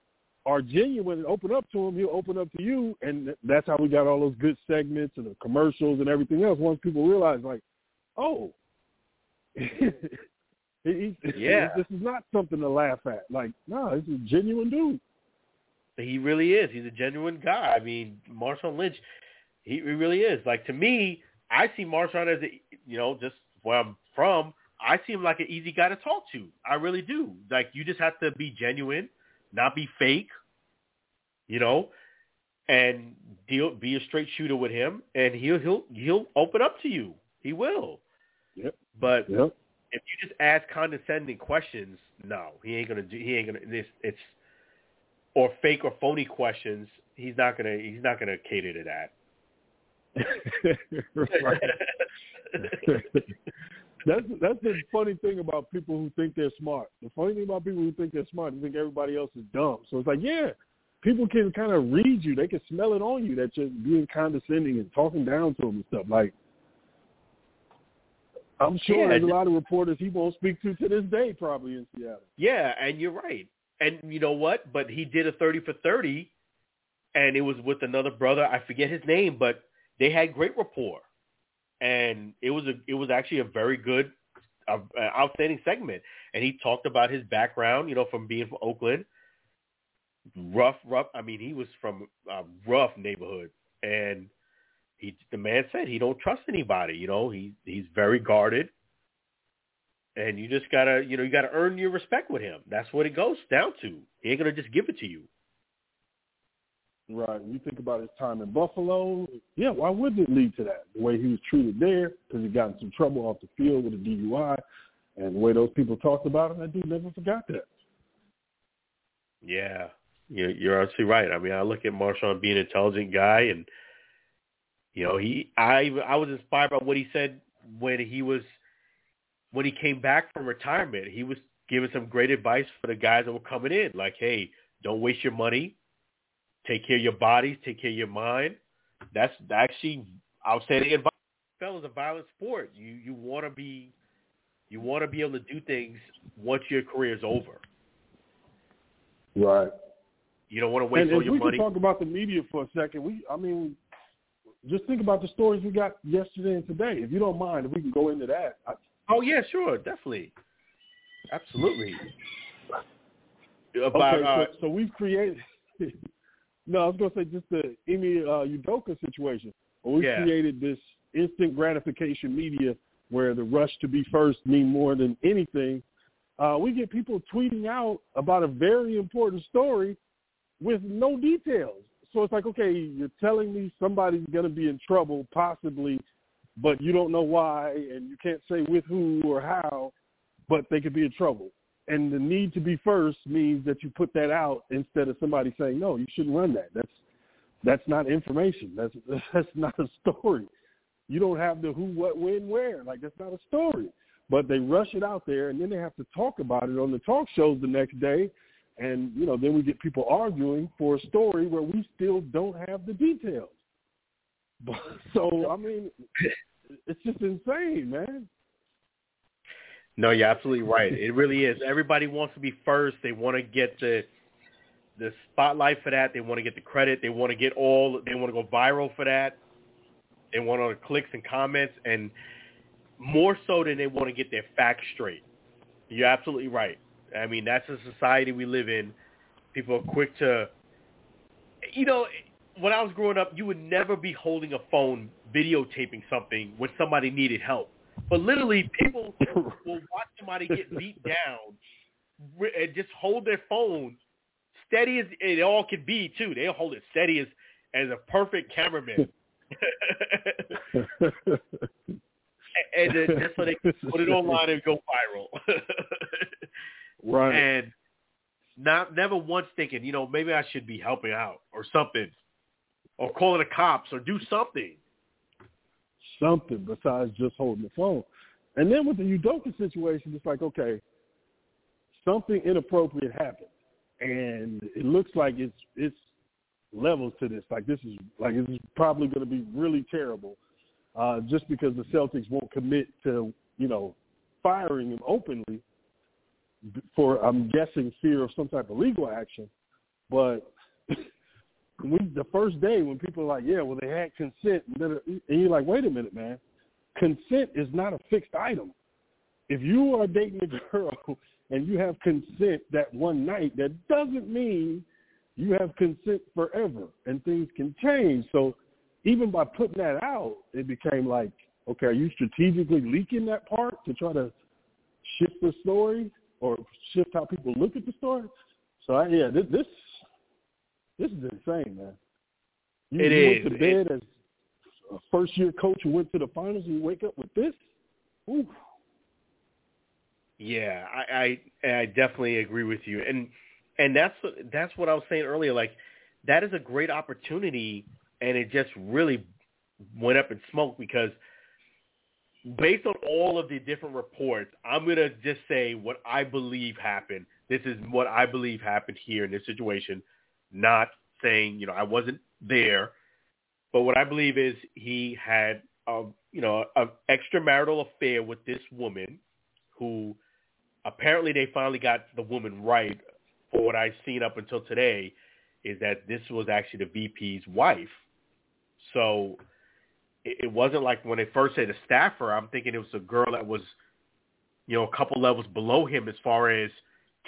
are genuine and open up to him, he'll open up to you. And that's how we got all those good segments and the commercials and everything else. Once people realize, like, oh, he, yeah, this is not something to laugh at. Like, no, this is a genuine dude. He really is. He's a genuine guy. I mean, Marshawn Lynch, he, he really is. Like to me, I see Marshawn as a, you know, just where I'm from, I see him like an easy guy to talk to. I really do. Like you just have to be genuine, not be fake, you know, and deal be a straight shooter with him, and he'll he'll he'll open up to you. He will. Yep. But yep. if you just ask condescending questions, no, he ain't gonna do. He ain't gonna. This it's or fake or phony questions, he's not gonna he's not gonna cater to that. that's that's the funny thing about people who think they're smart. The funny thing about people who think they're smart, they think everybody else is dumb. So it's like, yeah, people can kind of read you. They can smell it on you that you're being condescending and talking down to them and stuff. Like, I'm sure yeah, there's a lot of reporters he won't speak to to this day, probably in Seattle. Yeah, and you're right. And you know what? But he did a 30 for 30, and it was with another brother. I forget his name, but they had great rapport, and it was a it was actually a very good, uh, outstanding segment. And he talked about his background, you know, from being from Oakland, rough, rough. I mean, he was from a rough neighborhood, and he the man said he don't trust anybody. You know, he he's very guarded and you just gotta, you know, you gotta earn your respect with him. That's what it goes down to. He ain't gonna just give it to you. Right. You think about his time in Buffalo. Yeah, why wouldn't it lead to that? The way he was treated there, because he got in some trouble off the field with a DUI, and the way those people talked about him, that dude never forgot that. Yeah, you're, you're absolutely right. I mean, I look at Marshawn being an intelligent guy, and you know, he, I, I was inspired by what he said when he was when he came back from retirement, he was giving some great advice for the guys that were coming in, like, hey, don't waste your money, take care of your bodies, take care of your mind. That's actually outstanding advice. NFL is a violent sport. You you want to be you want to be able to do things once your career is over. Right. You don't want to waste and, all your we money. We talk about the media for a second. We, I mean, just think about the stories we got yesterday and today. If you don't mind, if we can go into that. I, Oh yeah, sure, definitely, absolutely. About, okay, so, uh, so we've created. no, I was going to say just the Ime uh, Udoka situation. We yeah. created this instant gratification media where the rush to be first mean more than anything. Uh, we get people tweeting out about a very important story with no details. So it's like, okay, you're telling me somebody's going to be in trouble, possibly but you don't know why and you can't say with who or how, but they could be in trouble. And the need to be first means that you put that out instead of somebody saying, no, you shouldn't run that. That's that's not information. That's that's not a story. You don't have the who, what, when, where. Like that's not a story. But they rush it out there, and then they have to talk about it on the talk shows the next day, and you know then we get people arguing for a story where we still don't have the details. But, so I mean, it's just insane, man. No, you're absolutely right. It really is. Everybody wants to be first. They want to get the the spotlight for that. They want to get the credit. They want to get all. They want to go viral for that. They want all the clicks and comments, and more so than they want to get their facts straight. You're absolutely right. I mean, that's the society we live in. People are quick to, you know, when I was growing up, you would never be holding a phone videotaping something when somebody needed help. But literally, people will watch somebody get beat down and just hold their phone steady as it all can be, too. They'll hold it steady as as a perfect cameraman. and then just so they can put it online and go viral. right. And not never once thinking, you know, maybe I should be helping out or something, or calling the cops or do something. Something besides just holding the phone. And then with the Udoka situation, it's like, okay, something inappropriate happened, and it looks like it's it's levels to this. Like this is like this is probably going to be really terrible uh, just because the Celtics won't commit to, you know, firing him openly for, I'm guessing, fear of some type of legal action. But we, the first day when people are like, yeah, well, they had consent, and, you're like, wait a minute, man. Consent is not a fixed item. If you are dating a girl and you have consent that one night, that doesn't mean you have consent forever, and things can change. So even by putting that out, it became like, okay, are you strategically leaking that part to try to shift the story or shift how people look at the story? So I, yeah, this, this this is insane, man. You, it you is. went to bed it, as a first year coach who went to the finals and you wake up with this. Ooh. Yeah, I, I I definitely agree with you, and and that's that's what I was saying earlier. Like that is a great opportunity and it just really went up in smoke because based on all of the different reports, I'm going to just say what I believe happened. This is what I believe happened here in this situation, not saying, you know, I wasn't there, but what I believe is he had, a, you know, an extramarital affair with this woman who apparently they finally got the woman right for what I've seen up until today is that this was actually the VP's wife so it, it wasn't like when they first said a staffer, I'm thinking it was a girl that was, you know, a couple levels below him as far as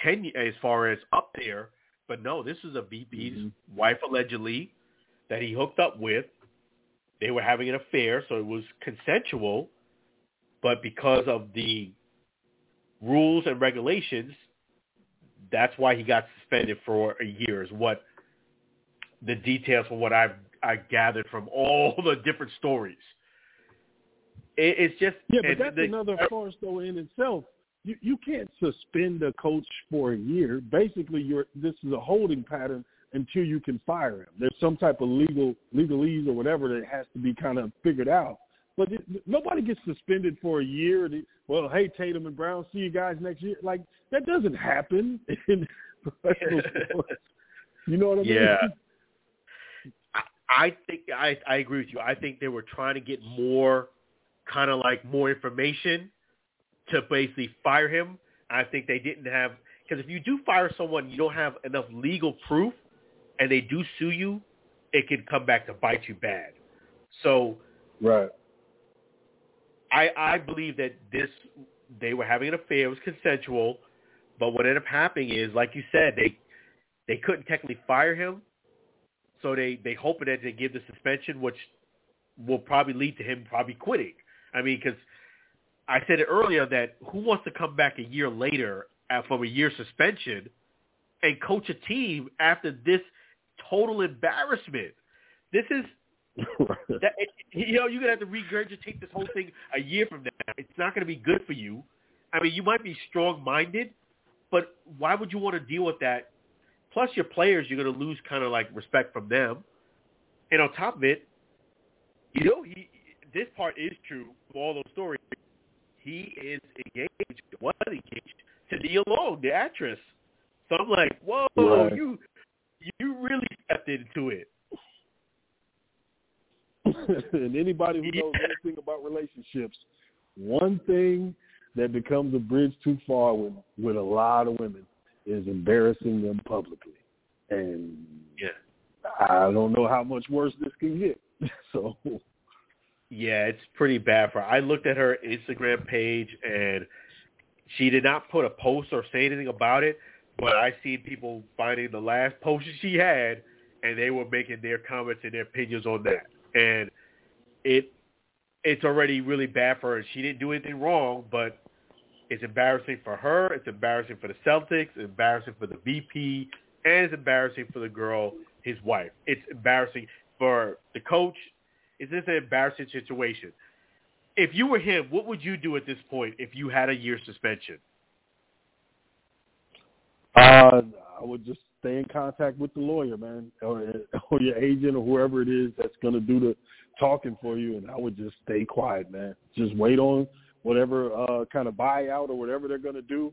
ten, as far as up there. But no, this is a VP's mm-hmm. wife allegedly that he hooked up with. They were having an affair, so it was consensual. But because of the rules and regulations, that's why he got suspended for a year. Is what the details from what I've I gathered from all the different stories. It, it's just yeah, but that's the, another farce though in itself. You you can't suspend a coach for a year. Basically, you're this is a holding pattern until you can fire him. There's some type of legal legalese or whatever that has to be kind of figured out. But it, nobody gets suspended for a year. Well, hey Tatum and Brown, see you guys next year. Like that doesn't happen in professional sports. You know what I mean? Yeah. I think I I agree with you. I think they were trying to get more, kind of like more information, to basically fire him. I think they didn't have because if you do fire someone, you don't have enough legal proof, and they do sue you, it can come back to bite you bad. So, right. I I believe that this they were having an affair. It was consensual, but what ended up happening is, like you said, they they couldn't technically fire him so they they hoping that they give the suspension, which will probably lead to him probably quitting. I mean, because I said it earlier that who wants to come back a year later from a year suspension and coach a team after this total embarrassment? This is that, you know you're gonna have to regurgitate this whole thing a year from now. It's not gonna be good for you. I mean, you might be strong-minded, but why would you want to deal with that Plus, your players, you're going to lose kind of like respect from them. And on top of it, you know, he this part is true of all those stories. He is engaged, was engaged to Nia Long, the actress. So I'm like, whoa, right. you you really stepped into it. and anybody who knows anything about relationships, one thing that becomes a bridge too far with with a lot of women is embarrassing them publicly. And Yeah. I don't know how much worse this can get. So Yeah, it's pretty bad for her. I looked at her Instagram page and she did not put a post or say anything about it, but I seen people finding the last post she had and they were making their comments and their opinions on that. And it it's already really bad for her. She didn't do anything wrong, but it's embarrassing for her, it's embarrassing for the Celtics, it's embarrassing for the VP, and it's embarrassing for the girl, his wife. It's embarrassing for the coach. It's this an embarrassing situation. If you were him, what would you do at this point if you had a year suspension? uh, I would just stay in contact with the lawyer, man, or, or your agent or whoever it is that's going to do the talking for you, and I would just stay quiet, man. Just wait on whatever uh, kind of buyout or whatever they're going to do.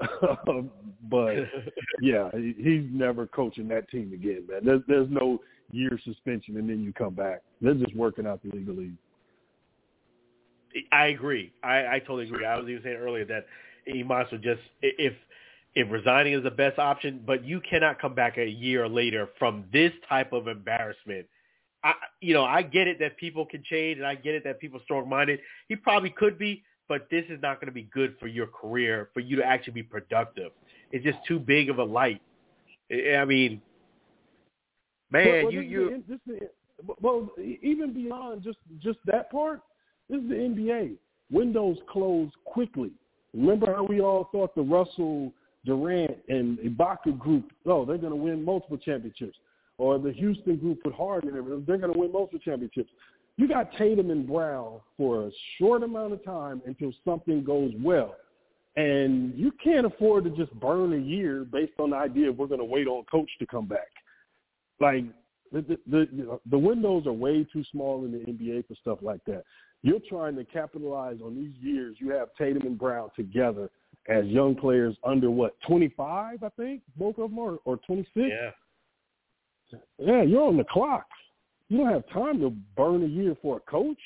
but yeah, he, he's never coaching that team again, man. There's there's no year suspension and then you come back. They're just working out the legally. I agree. I, I totally agree. I was even saying earlier that might just if if resigning is the best option, but you cannot come back a year later from this type of embarrassment. I you know, I get it that people can change and I get it that people are strong minded. He probably could be, but this is not going to be good for your career, for you to actually be productive. It's just too big of a light. I mean, man, Well, you this you the- this is the- well, even beyond just just that part, this is the NBA. Windows close quickly. Remember how we all thought the Russell, Durant, and Ibaka group, oh, they're going to win multiple championships, or the Houston group with Harden and everything, they're going to win multiple championships. You got Tatum and Brown for a short amount of time until something goes well. And you can't afford to just burn a year based on the idea of we're going to wait on coach to come back like the, the the the windows are way too small in the NBA for stuff like that. You're trying to capitalize on these years. You have Tatum and Brown together as young players under what 25, I think both of them are, or 26. yeah. Yeah, you're on the clock. You don't have time to burn a year for a coach.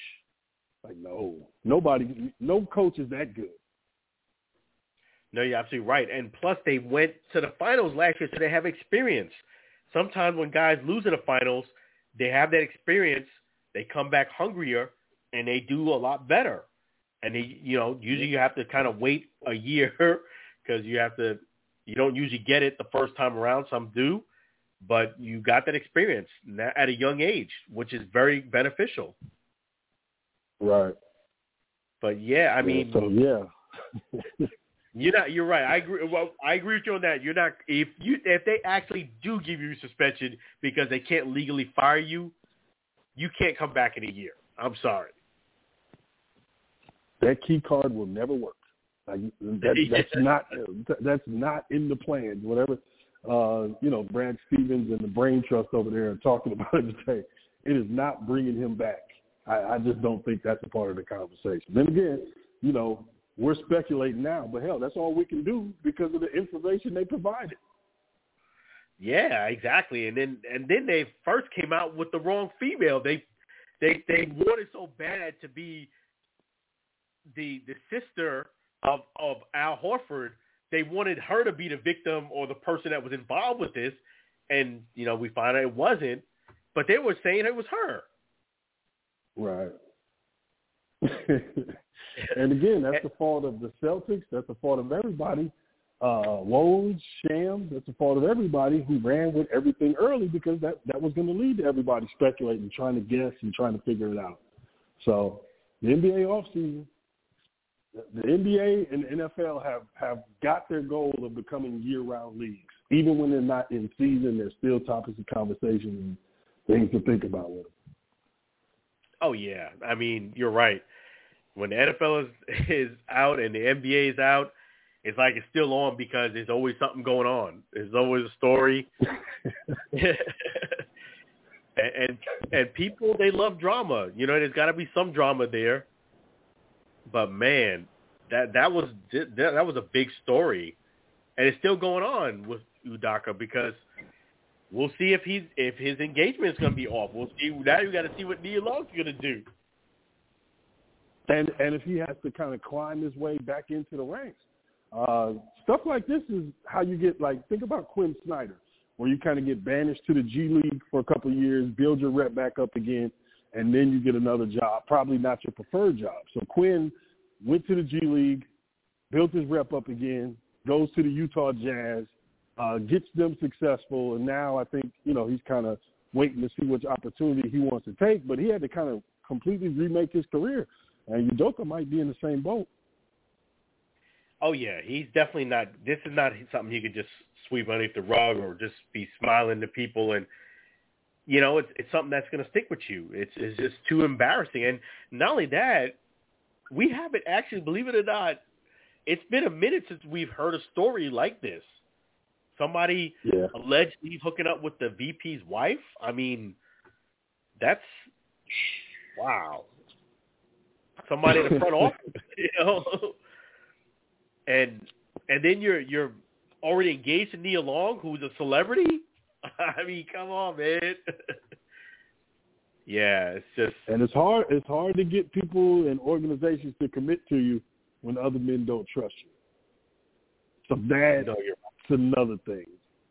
Like no, nobody, no coach is that good. No, you're absolutely right. And plus, they went to the finals last year, so they have experience. Sometimes when guys lose in the finals, they have that experience. They come back hungrier, and they do a lot better. And they, you know, usually you have to kind of wait a year because you have to. You don't usually get it the first time around. Some do, but you got that experience at a young age, which is very beneficial. Right. But yeah, I mean, so yeah. You're not. You're right. I agree. Well, I agree with you on that. You're not. If you if they actually do give you suspension because they can't legally fire you, you can't come back in a year. I'm sorry. that key card will never work. Like that, that's not that's not in the plans. Whatever, uh, you know, Brad Stevens and the Brain Trust over there are talking about it today. It is not bringing him back. I, I just don't think that's a part of the conversation. Then again, you know, we're speculating now, but hell, that's all we can do because of the information they provided. Yeah, exactly. And then and then they first came out with the wrong female. They they they wanted so bad to be the the sister of of Al Horford. They wanted her to be the victim or the person that was involved with this, and you know we found out it wasn't. But they were saying it was her. Right. and again, that's the fault of the Celtics. That's the fault of everybody. Uh, Woj, Shams, that's the fault of everybody who ran with everything early because that, that was going to lead to everybody speculating, trying to guess, and trying to figure it out. So the NBA offseason, the NBA and the NFL have, have got their goal of becoming year-round leagues. Even when they're not in season, there's still topics of conversation and things to think about with them. Oh yeah, I mean you're right. When the NFL is is out and the NBA is out, it's like it's still on because there's always something going on. There's always a story, and, and and people they love drama. You know, there's got to be some drama there. But man, that that was that, that was a big story, and it's still going on with Udoka because we'll see if he's if his engagement is going to be off. We'll see. Now you got to see what Nia Long's going to do. And and if he has to kind of climb his way back into the ranks, uh, stuff like this is how you get like think about Quin Snyder, where you kind of get banished to the G League for a couple of years, build your rep back up again, and then you get another job, probably not your preferred job. So Quin went to the G League, built his rep up again, goes to the Utah Jazz, uh, gets them successful, and now I think you know he's kind of waiting to see which opportunity he wants to take. But he had to kind of completely remake his career, and Udoka might be in the same boat. Oh yeah, he's definitely not. This is not something you could just sweep underneath the rug or just be smiling to people and. You know, it's it's something that's going to stick with you. It's it's just too embarrassing, and not only that, we haven't actually, believe it or not, it's been a minute since we've heard a story like this. Somebody yeah. allegedly hooking up with the VP's wife. I mean, that's wow. Somebody in the front office, you know, and and then you're you're already engaged to Nia Long, who's a celebrity. I mean, come on, man. yeah, it's just and it's hard. It's hard to get people and organizations to commit to you when other men don't trust you. So no, that's another thing.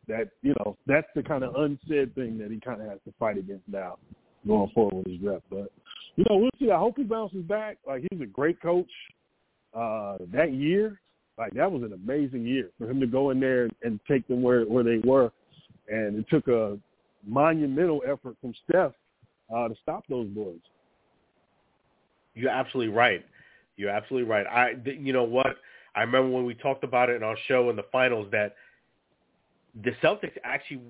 That you know, that's the kind of unsaid thing that he kind of has to fight against now, going forward with his rep. But you know, we'll see. I hope he bounces back. Like he's a great coach. Uh, that year, like that was an amazing year for him to go in there and take them where where they were, and it took a monumental effort from Steph uh, to stop those boys. You're absolutely right. You're absolutely right. I, you know what? I remember when we talked about it in our show in the finals that the Celtics actually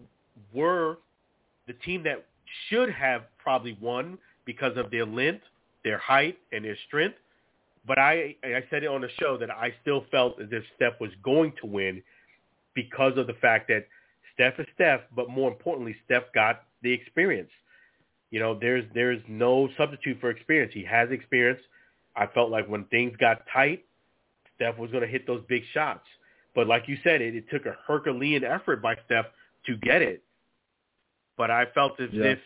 were the team that should have probably won because of their length, their height, and their strength. But I, I said it on the show that I still felt as if Steph was going to win because of the fact that Steph is Steph, but more importantly, Steph got the experience. You know, there's there's no substitute for experience. He has experience. I felt like when things got tight, Steph was going to hit those big shots. But like you said, it, it took a Herculean effort by Steph to get it. But I felt as Yeah. if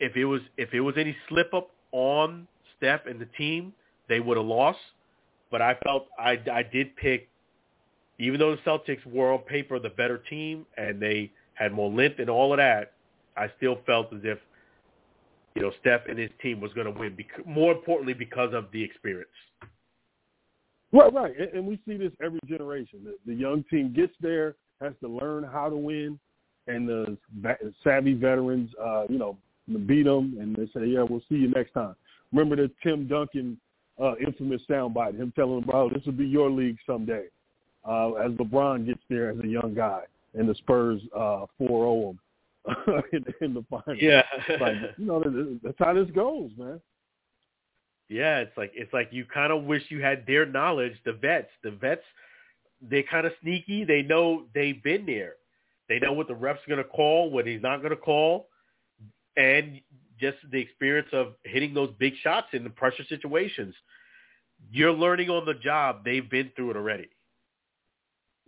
if it was if it was any slip up on Steph and the team, they would have lost. But I felt I I did pick, even though the Celtics were on paper the better team and they had more length and all of that, I still felt as if you know Steph and his team was going to win. More importantly, because of the experience. Right, right, and, and we see this every generation. The, the young team gets there, has to learn how to win, and the savvy veterans, uh, you know, beat them, and they say, "Yeah, we'll see you next time." Remember the Tim Duncan uh, infamous soundbite, him telling him, "Bro, this will be your league someday." Uh, as LeBron gets there as a young guy, and the Spurs uh, 4-0 him in, in the finals. like you know, that's how this goes, man. Yeah, it's like it's like you kind of wish you had their knowledge. The vets, the vets, they kind of sneaky. They know they've been there. They know what the ref's going to call, what he's not going to call, and just the experience of hitting those big shots in the pressure situations. You're learning on the job. They've been through it already.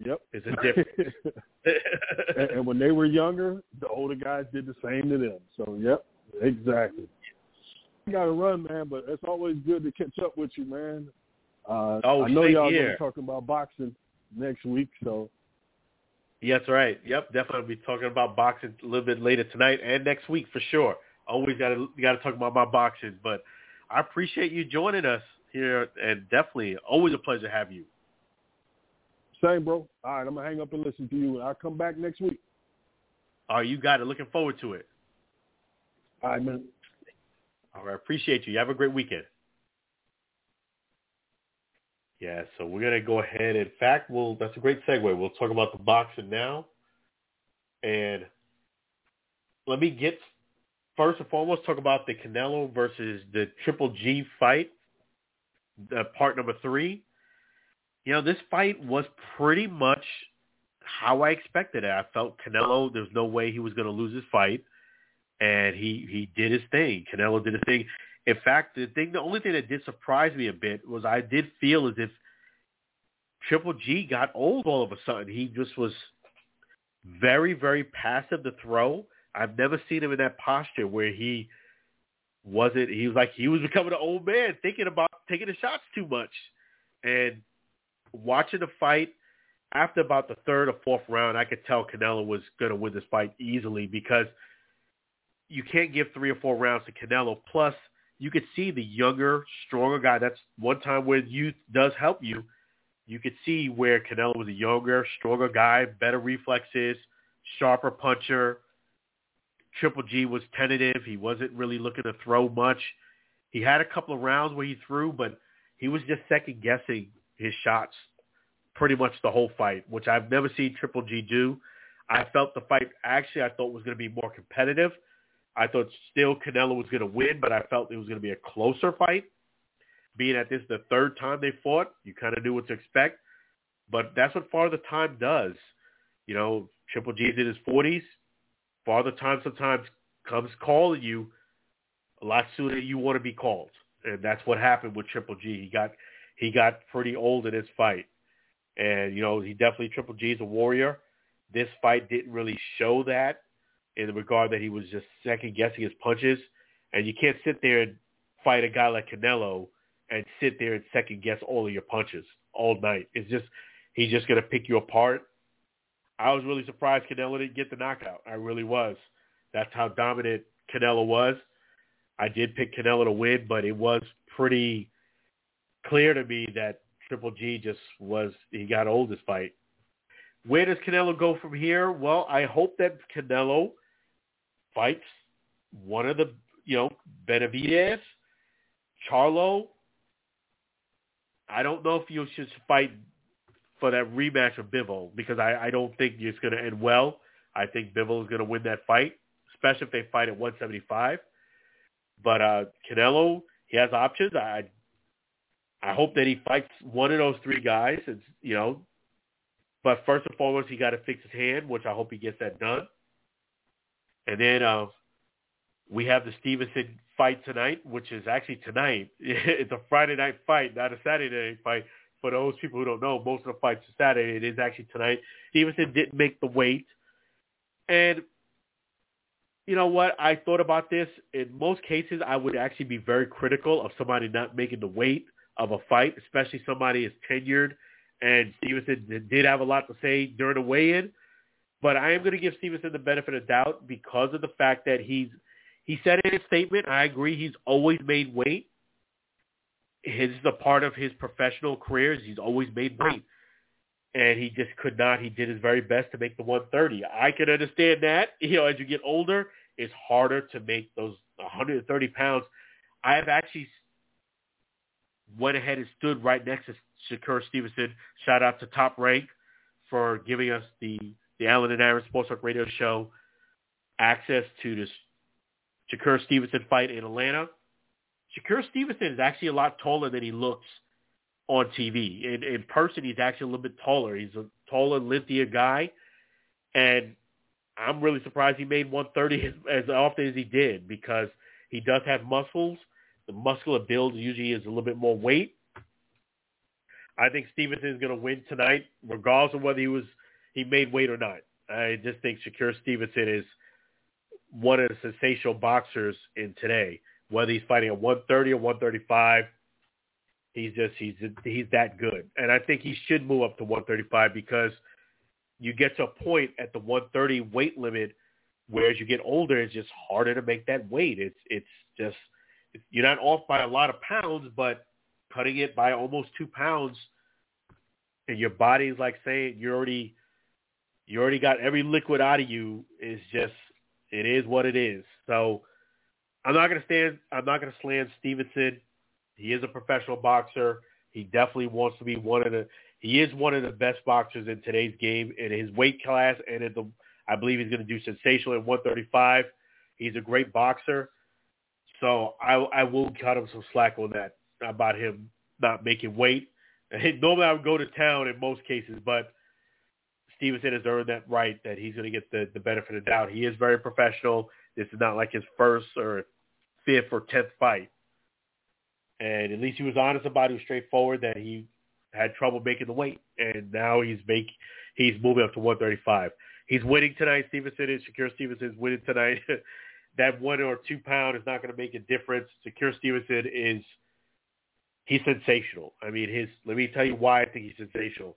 Yep. It's a difference. and, and when they were younger, the older guys did the same to them. So, yep, exactly. I got to run, man, but it's always good to catch up with you, man. Uh, Oh, I know y'all going to be talking about boxing next week, so Yes, right. Yep, definitely be talking about boxing a little bit later tonight and next week for sure. Always got to got to talk about my boxing, but I appreciate you joining us here, and definitely always a pleasure to have you. same, bro. All right, I'm going to hang up and listen to you, and I'll come back next week. All right, you got it. Looking forward to it. All right, man. All right, appreciate you. You have a great weekend. Yeah, so we're gonna go ahead. In fact, we'll that's a great segue. We'll talk about the boxing now, and let me get first and foremost talk about the Canelo versus the Triple G fight, the part number three. You know, this fight was pretty much how I expected it. I felt Canelo. There's no way he was to lose his fight and he he did his thing. Canelo did his thing. In fact, the thing, the only thing that did surprise me a bit was I did feel as if Triple G got old all of a sudden. He just was very, very passive to throw. I've never seen him in that posture where he wasn't. He was like he was becoming an old man, thinking about taking the shots too much, and watching the fight. After about the third or fourth round, I could tell Canelo was going to win this fight easily because you can't give three or four rounds to Canelo. Plus, you could see the younger, stronger guy. That's one time where youth does help you. You could see where Canelo was a younger, stronger guy, better reflexes, sharper puncher. Triple G was tentative. He wasn't really looking to throw much. He had a couple of rounds where he threw, but he was just second guessing his shots pretty much the whole fight, which I've never seen Triple G do. I felt the fight actually I thought was going to be more competitive. I thought still Canelo was going to win, but I felt it was going to be a closer fight. Being that this is the third time they fought, you kind of knew what to expect. But that's what Father Time does. You know, Triple G's in his 40s. Father Time sometimes comes calling you a lot sooner than you want to be called. And that's what happened with Triple G. He got he got pretty old in his fight. And, you know, he definitely Triple G is a warrior. This fight didn't really show that in the regard that he was just second guessing his punches. And you can't sit there and fight a guy like Canelo and sit there and second guess all of your punches all night. It's just he's just gonna pick you apart. I was really surprised Canelo didn't get the knockout. I really was. That's how dominant Canelo was. I did pick Canelo to win, but it was pretty clear to me that Triple G just was he got old this fight. Where does Canelo go from here? Well, I hope that Canelo fights one of the, you know, Benavidez, Charlo. I don't know if you should fight for that rematch of Bivol because I, I don't think it's going to end well. I think Bivol is going to win that fight, especially if they fight at 175. But uh, Canelo, he has options. I I hope that he fights one of those three guys. It's, you know, but first and foremost, he got to fix his hand, which I hope he gets that done. And then uh, we have the Stevenson fight tonight, which is actually tonight. it's a Friday night fight, not a Saturday night fight. For those people who don't know, most of the fights are Saturday. It is actually tonight. Stevenson didn't make the weight. And you know what? I thought about this. In most cases, I would actually be very critical of somebody not making the weight of a fight, especially somebody as tenured. And Stevenson did have a lot to say during the weigh-in. But I am going to give Stevenson the benefit of doubt because of the fact that he's he said in his statement, I agree, he's always made weight. His is a part of his professional career. He's always made weight. And he just could not. He did his very best to make the 130. I can understand that. You know, as you get older, it's harder to make those 130 pounds. I have actually went ahead and stood right next to Shakur Stevenson. Shout out to Top Rank for giving us the the Alan and Aaron Sports Talk Radio Show access to this Shakur Stevenson fight in Atlanta. Shakur Stevenson is actually a lot taller than he looks on TV. In, in person, he's actually a little bit taller. He's a taller, lengthier guy, and I'm really surprised he made 130 as, as often as he did because he does have muscles. The muscular build usually is a little bit more weight. I think Stevenson is going to win tonight, regardless of whether he was he made weight or not. I just think Shakur Stevenson is one of the sensational boxers in today. Whether he's fighting at 130 or 135, he's just he's he's that good. And I think he should move up to 135 because you get to a point at the 130 weight limit where as you get older, it's just harder to make that weight. It's it's just you're not off by a lot of pounds, but cutting it by almost two pounds, and your body's like saying you're already you already got every liquid out of you is just it is what it is. So I'm not gonna stand I'm not gonna slam Stevenson. He is a professional boxer. He definitely wants to be one of the he is one of the best boxers in today's game in his weight class and in the I believe he's gonna do sensational at one thirty five. He's a great boxer. So I I will cut him some slack on that about him not making weight. Normally I would go to town in most cases, but Stevenson has earned that right that he's going to get the, the benefit of the doubt. He is very professional. This is not like his first or fifth or tenth fight. And at least he was honest about it. He was straightforward that he had trouble making the weight, and now he's make he's moving up to 135. He's winning tonight. Stevenson is Shakur Stevenson is winning tonight. that one or two pound is not going to make a difference. Shakur Stevenson is he's sensational. I mean, his let me tell you why I think he's sensational.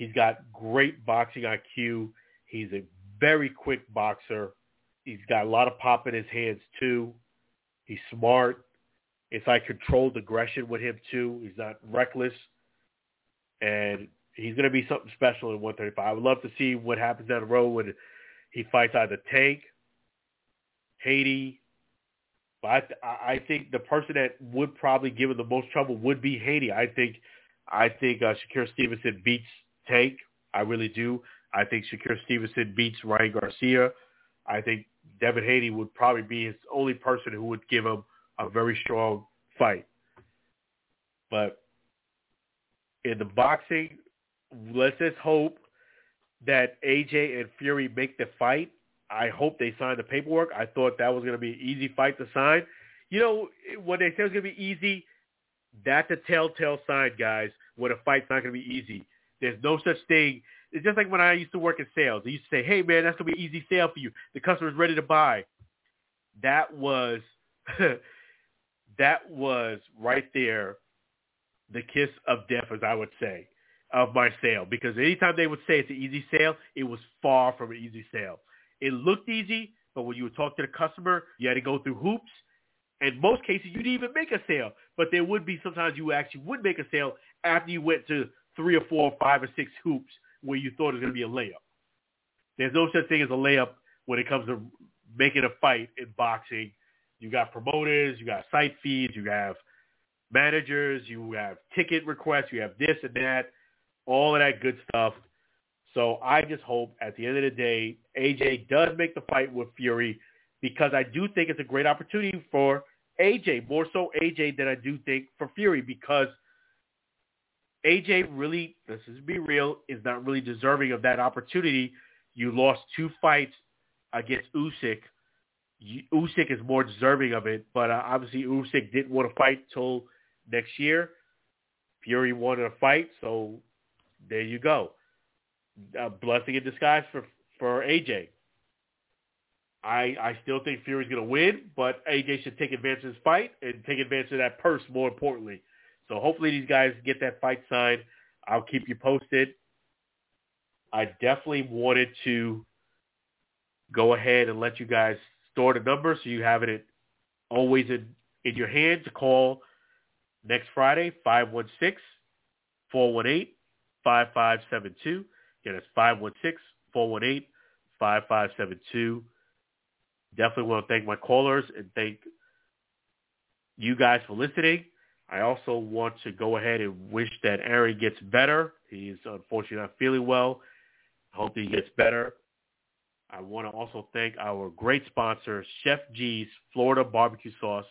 He's got great boxing IQ. He's a very quick boxer. He's got a lot of pop in his hands too. He's smart. It's like controlled aggression with him too. He's not reckless, and he's going to be something special in 135. I would love to see what happens down the road when he fights either Tank, Haney. But I, I think the person that would probably give him the most trouble would be Haney. I think, I think uh, Stevenson beats Tank. I really do. I think Shakur Stevenson beats Ryan Garcia. I think Devin Haney would probably be his only person who would give him a very strong fight. But in the boxing, let's just hope that AJ and Fury make the fight. I hope they sign the paperwork. I thought that was going to be an easy fight to sign. You know, when they say it's going to be easy, that's a telltale sign, guys, when a fight's not going to be easy. There's no such thing. It's just like when I used to work in sales. I used to say, hey, man, that's going to be an easy sale for you. The customer's ready to buy. That was, that was right there the kiss of death, as I would say of my sale because anytime they would say it's an easy sale, it was far from an easy sale. It looked easy, but when you would talk to the customer, you had to go through hoops. In most cases, you didn't even make a sale, but there would be sometimes you actually would make a sale after you went to three or four or five or six hoops where you thought it was going to be a layup. There's no such thing as a layup when it comes to making a fight in boxing. You got promoters, you got site fees, you have managers, you have ticket requests, you have this and that all of that good stuff. So I just hope at the end of the day, AJ does make the fight with Fury because I do think it's a great opportunity for AJ, more so AJ than I do think for Fury because AJ really, this is be real, is not really deserving of that opportunity. You lost two fights against Usyk. Usyk is more deserving of it, but uh, obviously Usyk didn't want to fight till next year. Fury wanted a fight, so there you go. A blessing in disguise for for AJ. I I still think Fury's going to win, but AJ should take advantage of his fight and take advantage of that purse more importantly. So hopefully these guys get that fight signed. I'll keep you posted. I definitely wanted to go ahead and let you guys store the number so you have it always in, in your hand to call next Friday, 516 418 5572. Again, it's 516-418-5572. Definitely want to thank my callers and thank you guys for listening. I also want to go ahead and wish that Aaron gets better. He's unfortunately not feeling well. I hope he gets better. I want to also thank our great sponsor, Chef G's Florida Barbecue Sauce.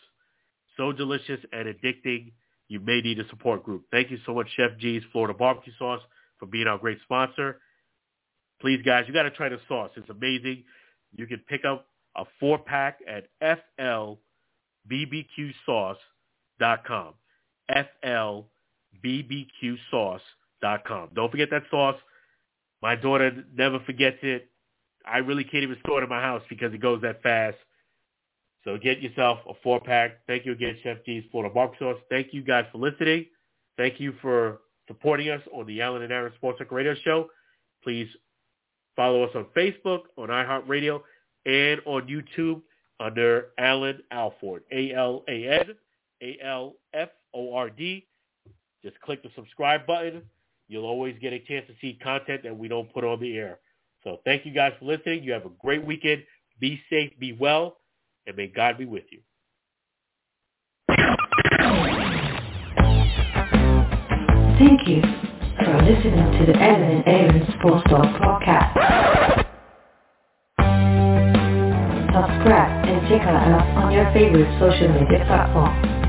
So delicious and addicting you may need a support group. Thank you so much, Chef G's Florida Barbecue Sauce, for being our great sponsor. Please, guys, you got to try the sauce. It's amazing. You can pick up a four-pack at flbbqsauce.com. flbbqsauce.com. Don't forget that sauce. My daughter never forgets it. I really can't even store it in my house because it goes that fast. So get yourself a four pack. Thank you again, Chef G's Florida Barbecue Sauce. Thank you guys for listening. Thank you for supporting us on the Alan and Aaron Sports Talk Radio Show. Please follow us on Facebook, on iHeartRadio, and on YouTube under Alan Alford, A-L-A-N, A-L-F-O-R-D. Just click the subscribe button. You'll always get a chance to see content that we don't put on the air. So thank you guys for listening. You have a great weekend. Be safe, be well and may God be with you. Thank you for listening to the Alan and Aaron Sports Talk podcast. Subscribe and check us out on your favorite social media platform.